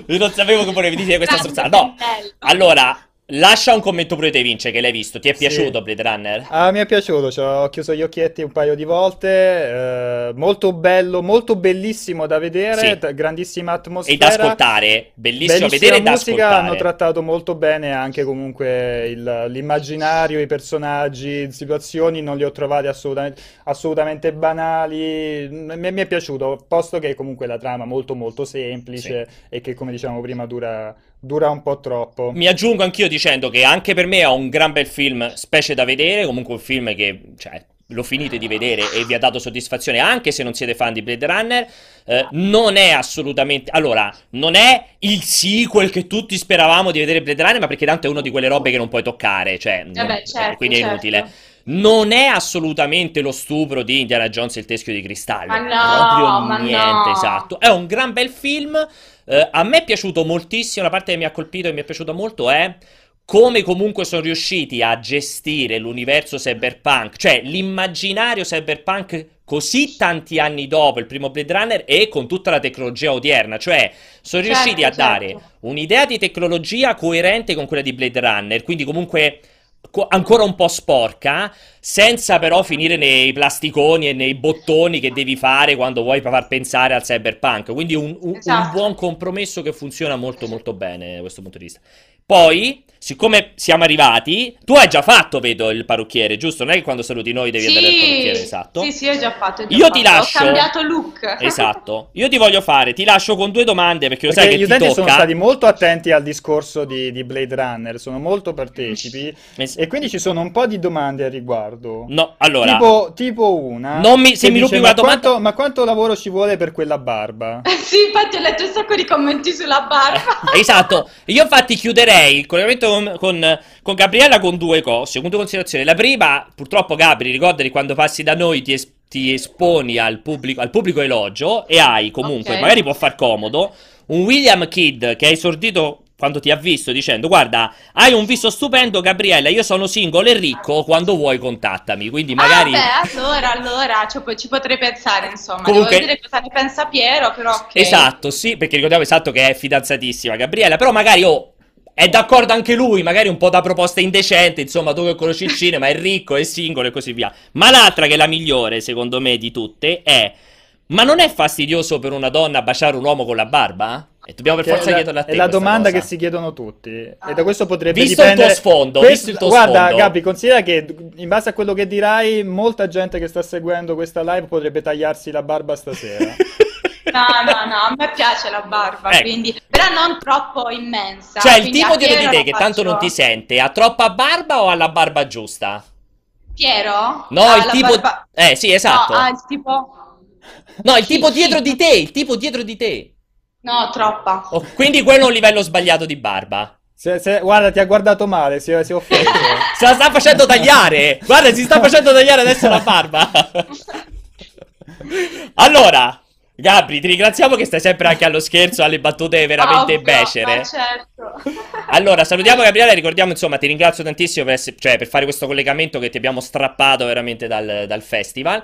io non sapevo che volevi dire questa stronzata. No, allora, Lascia un commento pure te, Vince, che l'hai visto. Ti è sì. piaciuto Blade Runner? Ah, mi è piaciuto. Cioè, ho chiuso gli occhietti un paio di volte. Eh, molto bello, molto bellissimo da vedere. Sì. Grandissima atmosfera. E da ascoltare. Bellissimo Bellissima vedere e da ascoltare. Hanno trattato molto bene anche comunque il, l'immaginario, i personaggi, situazioni. Non li ho trovati assolutamente, assolutamente banali. Mi, mi, è piaciuto. Posto che comunque la trama è molto, molto semplice sì. e che, come dicevamo prima, dura dura un po' troppo. Mi aggiungo anch'io dicendo che anche per me è un gran bel film, specie da vedere, comunque un film che, cioè, lo finite di vedere e vi ha dato soddisfazione anche se non siete fan di Blade Runner. Eh, non è assolutamente. Allora, non è il sequel che tutti speravamo di vedere Blade Runner, ma perché tanto è uno di quelle robe che non puoi toccare, cioè, eh beh, certo, quindi è certo. inutile. Non è assolutamente lo stupro di Indiana Jones e il teschio di cristallo. Ma no, proprio ma niente, no. esatto. È un gran bel film. Eh, a me è piaciuto moltissimo, la parte che mi ha colpito e mi è piaciuta molto è come comunque sono riusciti a gestire l'universo cyberpunk, cioè l'immaginario cyberpunk così tanti anni dopo il primo Blade Runner e con tutta la tecnologia odierna, cioè sono certo, riusciti a certo. dare un'idea di tecnologia coerente con quella di Blade Runner, quindi comunque ancora un po' sporca, senza però finire nei plasticoni e nei bottoni che devi fare quando vuoi far pensare al cyberpunk. Quindi un, un, esatto. un buon compromesso che funziona molto molto bene da questo punto di vista. Poi, siccome siamo arrivati, tu hai già fatto, vedo, il parrucchiere, giusto? Non è che quando saluti noi devi sì, andare al parrucchiere, esatto? Sì, sì, ho già fatto. Ho già io fatto. ti lascio... Ho cambiato look. Esatto. Io ti voglio fare, ti lascio con due domande, perché, perché lo sai che gli utenti sono stati molto attenti al discorso di, di Blade Runner, sono molto partecipi, es- e quindi ci sono un po' di domande a riguardo. No, allora... Tipo, tipo una... Non mi, se mi rubi una domanda... Quanto, ma quanto lavoro ci vuole per quella barba? sì, infatti ho letto un sacco di commenti sulla barba. esatto. Io infatti chiuderei il collegamento con, con, con, Gabriella con due cose, con due considerazioni. La prima, purtroppo, Gabri, ricordati quando passi da noi ti, es- ti esponi al pubblico, al pubblico, elogio e hai comunque, okay. magari può far comodo, un William Kidd che ha esordito quando ti ha visto dicendo guarda hai un viso stupendo Gabriella io sono single e ricco quando vuoi contattami quindi magari ah beh allora allora ci, ci potrei pensare insomma Comunque... devo vedere cosa ne pensa Piero però okay. esatto sì perché ricordiamo esatto che è fidanzatissima Gabriella però magari oh è d'accordo anche lui, magari un po' da proposta indecente, insomma, tu che conosci il cinema, è ricco, è singolo e così via. Ma l'altra che è la migliore, secondo me, di tutte è... Ma non è fastidioso per una donna baciare un uomo con la barba? E dobbiamo per forza chiederla a te. È la domanda cosa. che si chiedono tutti. E da questo potrebbe visto dipendere. Il tuo sfondo, questo... visto il tuo Guarda, sfondo. Gabi, considera che in base a quello che dirai, molta gente che sta seguendo questa live potrebbe tagliarsi la barba stasera. No, no, no, a me piace la barba, ecco. quindi... però non troppo immensa. Cioè, il tipo di di te che tanto non ti sente, ha troppa barba o ha la barba giusta? Piero? No, ah, il tipo... Barba... Eh, sì, esatto. No, ah, il tipo... No, il tipo dietro di te, il tipo dietro di te. No, troppa. Oh, quindi quello è un livello sbagliato di barba. Se, se, guarda, ti ha guardato male, si, si è offeso. se la sta facendo tagliare. Guarda, si sta facendo tagliare adesso la barba. allora, Gabri, ti ringraziamo che stai sempre anche allo scherzo, alle battute veramente oh, becere. certo. allora, salutiamo Gabriele, ricordiamo, insomma, ti ringrazio tantissimo per, essere, cioè, per, fare questo collegamento che ti abbiamo strappato veramente dal, dal festival.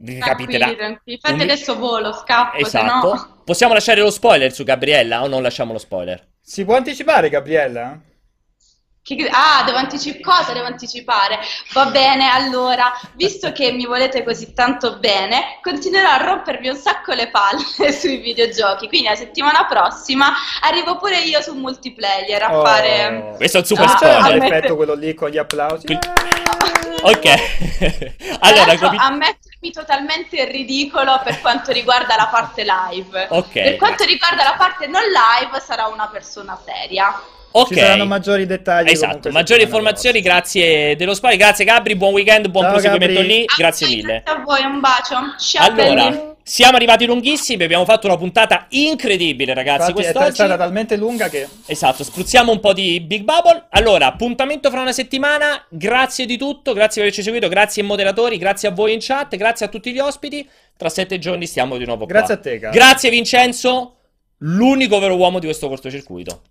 Vi capiterà. Tranquilli, Infatti un... adesso volo, scappo, Esatto. No... Possiamo lasciare lo spoiler su Gabriella o non lasciamo lo spoiler? Si può anticipare, Gabriella? Ah, devo anticipare. Cosa devo anticipare? Va bene, allora, visto che mi volete così tanto bene, continuerò a rompervi un sacco le palle sui videogiochi. Quindi la settimana prossima arrivo pure io su multiplayer a oh. fare. Questo è un super ah, spoiler. L'effetto quello lì con gli applausi. ok. allora, comi- ammettermi totalmente il ridicolo per quanto riguarda la parte live. Ok. Per quanto riguarda la parte non live, sarà una persona seria. Ok. Ci saranno maggiori dettagli. Esatto, maggiori informazioni, grazie dello spazio. Grazie Gabri, buon weekend, buon Ciao, proseguimento lì. Grazie a mille. Grazie a voi, un bacio. Ciao. Allora, belli. siamo arrivati lunghissimi, abbiamo fatto una puntata incredibile, ragazzi. Infatti è stata talmente lunga che Esatto, spruzziamo un po' di Big Bubble. Allora, appuntamento fra una settimana. Grazie di tutto, grazie per averci seguito, grazie ai moderatori, grazie a voi in chat, grazie a tutti gli ospiti. Tra sette giorni stiamo di nuovo qua. Grazie a te, Gabri. Grazie Vincenzo, l'unico vero uomo di questo cortocircuito.